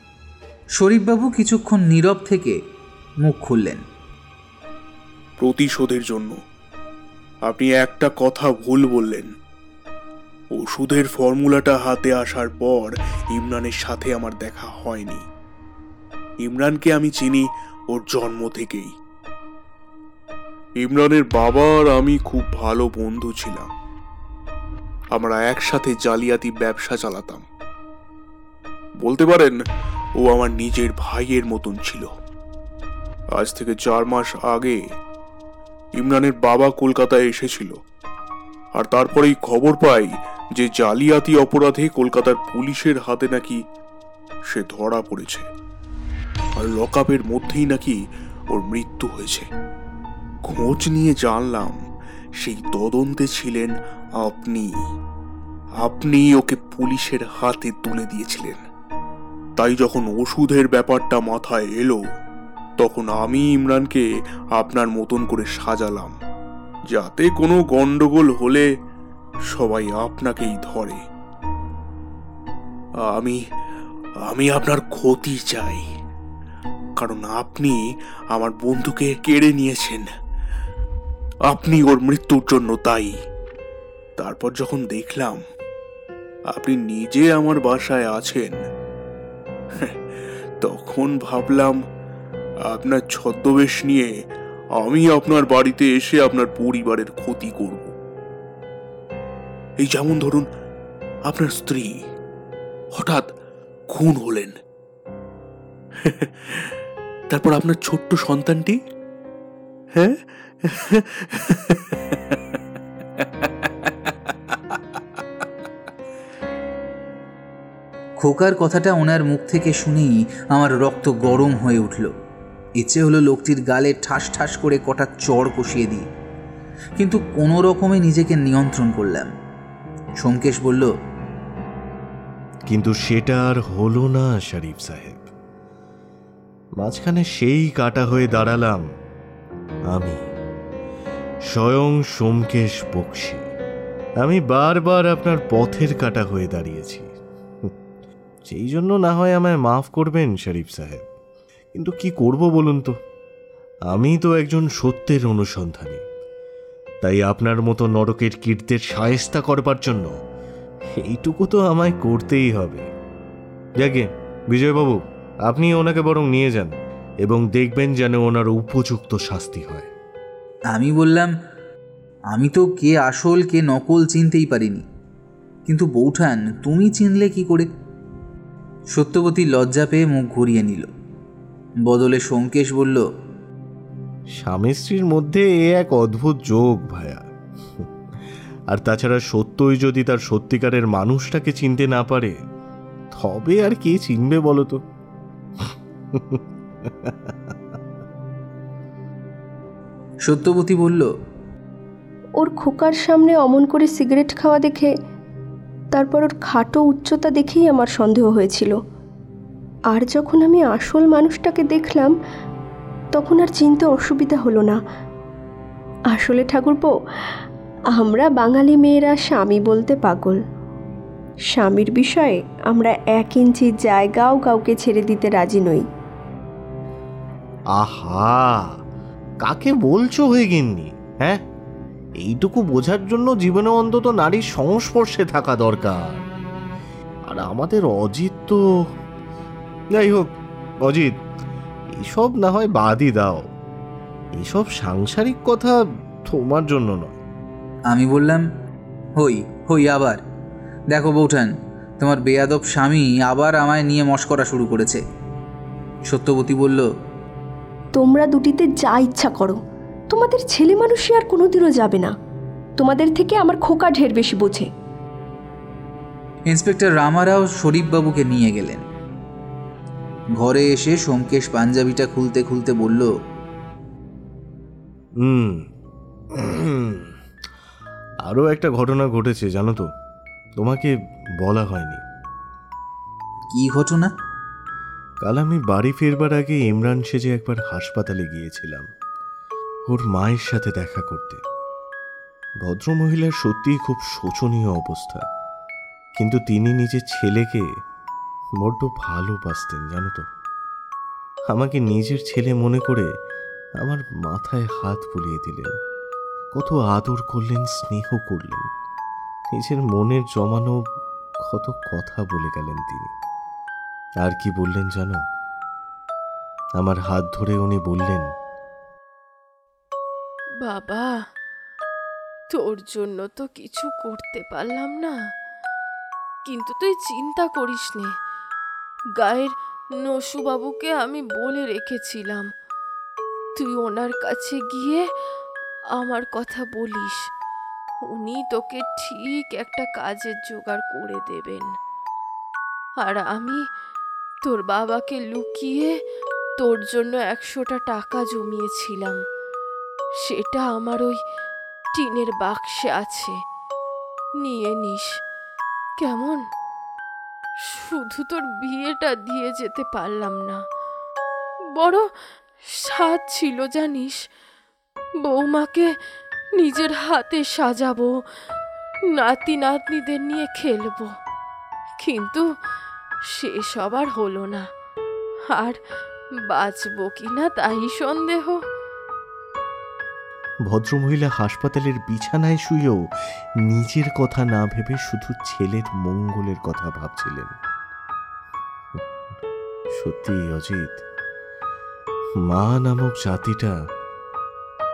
শরীফবাবু কিছুক্ষণ নীরব থেকে মুখ খুললেন। প্রতিশোধের জন্য। আপনি একটা কথা ভুল বললেন। ওষুধের ফর্মুলাটা হাতে আসার পর ইমরানের সাথে আমার দেখা হয়নি। ইমরানকে আমি চিনি ওর জন্ম থেকেই। ইমরানের বাবা আর আমি খুব ভালো বন্ধু ছিলাম। আমরা একসাথে জালিয়াতি ব্যবসা চালাতাম। বলতে পারেন, ও আমার নিজের ভাইয়ের মতন ছিল। আজ থেকে চার মাস আগে ইমরানের বাবা কলকাতায় এসেছিল। আর তারপরেই খবর পাই যে জালিয়াতি অপরাধে কলকাতার পুলিশের হাতে নাকি সে ধরা পড়েছে। আর লকআপের মধ্যেই নাকি ওর মৃত্যু হয়েছে। খোঁজ নিয়ে জানলাম সেই তদন্তে ছিলেন আপনি। আপনি ওকে পুলিশের হাতে তুলে দিয়েছিলেন। তাই যখন ওষুধের ব্যাপারটা মাথায় এলো তখন আমি ইমরানকে আপনার মতন করে সাজালাম, যাতে কোনো গন্ডগোল হলে সবাই আপনাকেই ধরে। আমি আমি আপনার ক্ষতি চাই, কারণ আপনি আমার বন্ধুকে কেড়ে নিয়েছেন। আপনি ওর মৃত্যুর জন্য তাই তারপর যখন দেখলাম আপনি নিজে আমার বাসায় আছেন, তখন ভাবলাম আপনার ছদ্মবেশ নিয়ে আমি আপনার বাড়িতে এসে আপনার পরিবারের ক্ষতি করব। এই যেমন ধরুন, আপনার স্ত্রী হঠাৎ খুন হলেন। তারপর আপনার ছোট্ট সন্তানটি? হ্যাঁ? খোকার কথাটা ওনার মুখ থেকে শুনেই আমার রক্ত গরম হয়ে উঠল। ইচ্ছে হলো লোকটির গালে ঠাস ঠাস করে কটা চড় কষিয়ে দিই। কিন্তু কোনো রকমে নিজেকে নিয়ন্ত্রণ করলাম। সোমকেশ বলল, কিন্তু সেটা আর হলো না, শরীফ সাহেব। মাঝখানে সেই কাটা হয়ে দাঁড়ালাম আমি, স্বয়ং সোমকেশ বক্সি। আমি বারবার আপনার পথের কাটা হয়ে দাঁড়িয়েছি। সেই জন্য না হয় আমায় মাফ করবেন, শরীফ সাহেব। কিন্তু কি করব বলুন তো? আমি তো একজন সত্যের অনুসন্ধানী। তাই আপনার মতো নরকের কীর্তের সায়স্তা করবার জন্য এইটুকু তো আমায় করতেই হবে। যাকে, বিজয়বাবু, আপনি ওনাকে বরং নিয়ে যান এবং দেখবেন যেন ওনার উপযুক্ত শাস্তি হয়। আমি বললাম, আমি তো কে আসল, কে নকল চিনতেই পারিনি। কিন্তু বৌঠান, তুমি চিনলে কি করে? সত্যবতী লজ্জা পেয়ে মুখ ঘুরিয়ে নিল। বদলে সোমকেশ বলল স্বামী স্ত্রীর মধ্যে এ এক অদ্ভুত যোগ ভায়া। আর তাছাড়া সত্যই যদি তার সত্যিকারের মানুষটাকে চিনতে না পারে তবে আর কে চিনবে বলো তো? সত্যবতী বলল ওর খোকার সামনে অমন করে সিগারেট খাওয়া দেখে তারপর ওর খাটো উচ্চতা দেখেই আমার সন্দেহ হয়েছিল। আর যখন আমি আসল মানুষটাকে দেখলাম, তখন আর চিনতে অসুবিধা হলো না। আসলে ঠাকুরপো, আমরা বাঙালি মেয়েরা স্বামী বলতে পাগল। স্বামীর বিষয়ে আমরা এক ইঞ্চি জায়গাও কাউকে ছেড়ে দিতে রাজি নই। আহা! কাকে বলছো হয়ে গিন্নি হ্যাঁ? এইটুকু বোঝার জন্য জীবনে অন্তত নারীর সংস্পর্শে থাকা দরকার। আর আমাদের অজিত তো যাই হোক অজিত এসব না হয় বাদই দাও। এসব সাংসারিক কথা তোমার জন্য নয়। আমি বললাম হই হই আবার। দেখো বৌঠান তোমার বেয়াদব স্বামী আবার আমায় নিয়ে মস্করা শুরু করেছে। সত্যবতী বলল তোমরা দুটিতে যা ইচ্ছা করো। তোমাদের ছেলে মানুষই আর কোনোদিনও যাবে না। তোমাদের থেকে আমার খোকা ঢের বেশি বোঝে। ইন্সপেক্টর রামারাও শরীফবাবুকে নিয়ে গেলেন। ঘরে এসে সোমকেশ পাঞ্জাবিটা খুলতে খুলতে বলল হুম। আরও একটা ঘটনা ঘটেছে জানো তো। তোমাকে বলা হয়নি। কি ঘটনা? কাল আমি বাড়ি ফেরবার আগে ইমরান সেজে একবার হাসপাতালে গিয়েছিলাম ওর মায়ের সাথে দেখা করতে। ভদ্রমহিলার সত্যিই খুব শোচনীয় অবস্থা। কিন্তু তিনি নিজের ছেলেকে বড্ড ভালোবাসতেন জানো তো। আমাকে নিজের ছেলে মনে করে আমার মাথায় হাত বুলিয়ে দিলেন। কত আদর করলেন, স্নেহ করলেন। নিজের মনের জমানো কত কথা বলে গেলেন তিনি। আর কি বললেন জানো? আমার হাত ধরে উনি বললেন, বাবা, তোর জন্য তো কিছু করতে পারলাম না। কিন্তু তুই চিন্তা করিস নে গায়ের নসুবাবুকে আমি বলে রেখেছিলাম। তুই ওনার কাছে গিয়ে আমার কথা বলিস। উনি তোকে ঠিক একটা কাজের জোগাড় করে দেবেন। আর আমি তোর বাবাকে লুকিয়ে তোর জন্য একশোটা টাকা জমিয়েছিলাম। সেটা আমার ওই টিনের বাক্সে আছে। নিয়ে নিস। কেমন? শুধু তোর বিয়েটা দিয়ে যেতে পারলাম না। বড় স্বাদ ছিল, জানিস। বৌমাকে নিজের হাতে সাজাবো, নাতি নাতনিদের নিয়ে খেলব। কিন্তু সেসব আর হলো না। আর বাঁচবো কি না তাই সন্দেহ। ভদ্রমহিলা হাসপাতালের বিছানায় শুয়েও নিজের কথা না ভেবে শুধু ছেলের মঙ্গলের কথা ভাবছিলেন। সত্যি, অজিত, মা নামক জাতিটা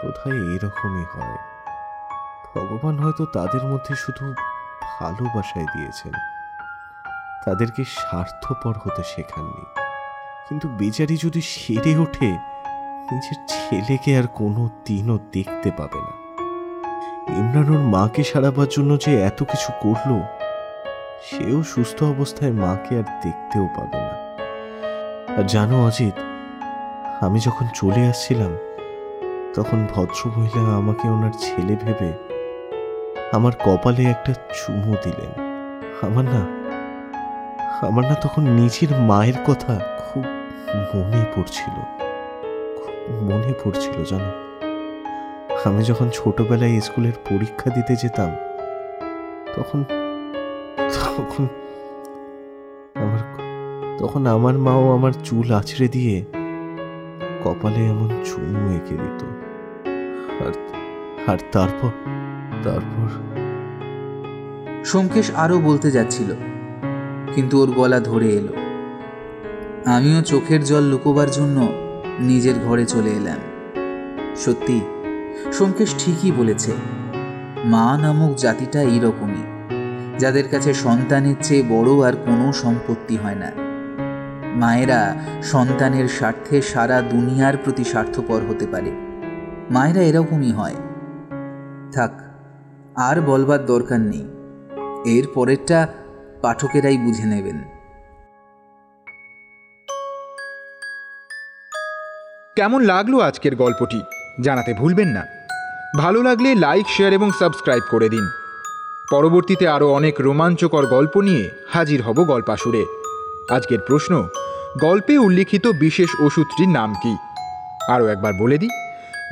বোধহয় এরকমই হয়। ভগবান হয়তো তাদের মধ্যে শুধু ভালোবাসায় দিয়েছেন। তাদেরকে স্বার্থপর হতে শেখাননি। কিন্তু বেচারি যদি সেরে ওঠে নিজের ছেলেকে আর কোনো দিনও দেখতে পাবে না। ইমরান ওর মাকে সারাবার জন্য যে এত কিছু করল, সেও সুস্থ অবস্থায় মাকে আর দেখতেও পাবে না। আর জানো অজিত, আমি যখন চলে আসছিলাম, তখন ভদ্রমহিলা আমাকে ওনার ছেলে ভেবে আমার কপালে একটা চুমু দিলেন। আমার না আমার না তখন নিজের মায়ের কথা খুব মনে পড়ছিল। মনে পড়ছিল জানো? আমি যখন ছোটবেলায় স্কুলের পরীক্ষা দিতে যেতাম, তখন তখন আমার তখন আমার মাও আমার চুল আছড়ে দিয়ে কপালে এমন চুমু এঁকে দিত। আর আর তারপর তারপর সোমকেশ আরও বলতে যাচ্ছিল, কিন্তু ওর গলা ধরে এলো। আমিও চোখের জল লুকোবার জন্য নিজের ঘরে চলে এলাম। সত্যি, সোমকেশ ঠিকই বলেছে, মা নামক জাতিটা এইরকমই, যাদের কাছে সন্তানের চেয়ে বড় আর কোনো সম্পত্তি হয় না। মায়েরা সন্তানের স্বার্থে সারা দুনিয়ার প্রতি স্বার্থপর হতে পারে। মায়েরা এরকমই হয়। থাক, আর বলবার দরকার নেই। এর পরেরটা পাঠকেরাই বুঝে নেবেন। কেমন লাগল আজকের গল্পটি জানাতে ভুলবেন না। ভালো লাগলে লাইক, শেয়ার এবং সাবস্ক্রাইব করে দিন। পরবর্তীতে আরও অনেক রোমাঞ্চকর গল্প নিয়ে হাজির হব গল্পাসুরে। আজকের প্রশ্ন, গল্পে উল্লিখিত বিশেষ ওষুধটির নাম কি? আরও একবার বলে দিই,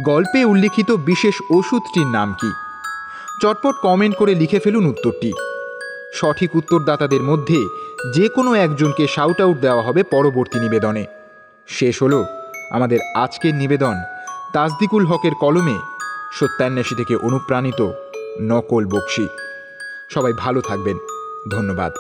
গল্পে উল্লিখিত বিশেষ ওষুধটির নাম কি? চটপট কমেন্ট করে লিখে ফেলুন উত্তরটি। সঠিক উত্তরদাতাদের মধ্যে যে কোনো একজনকে শাউট আউট দেওয়া হবে পরবর্তী নিবেদনে। শেষ হলো আমাদের আজকের নিবেদন তাজদিকুল হকের কলমে সত্যান্বেষী থেকে অনুপ্রাণিত নকল বক্সি। সবাই ভালো থাকবেন। ধন্যবাদ।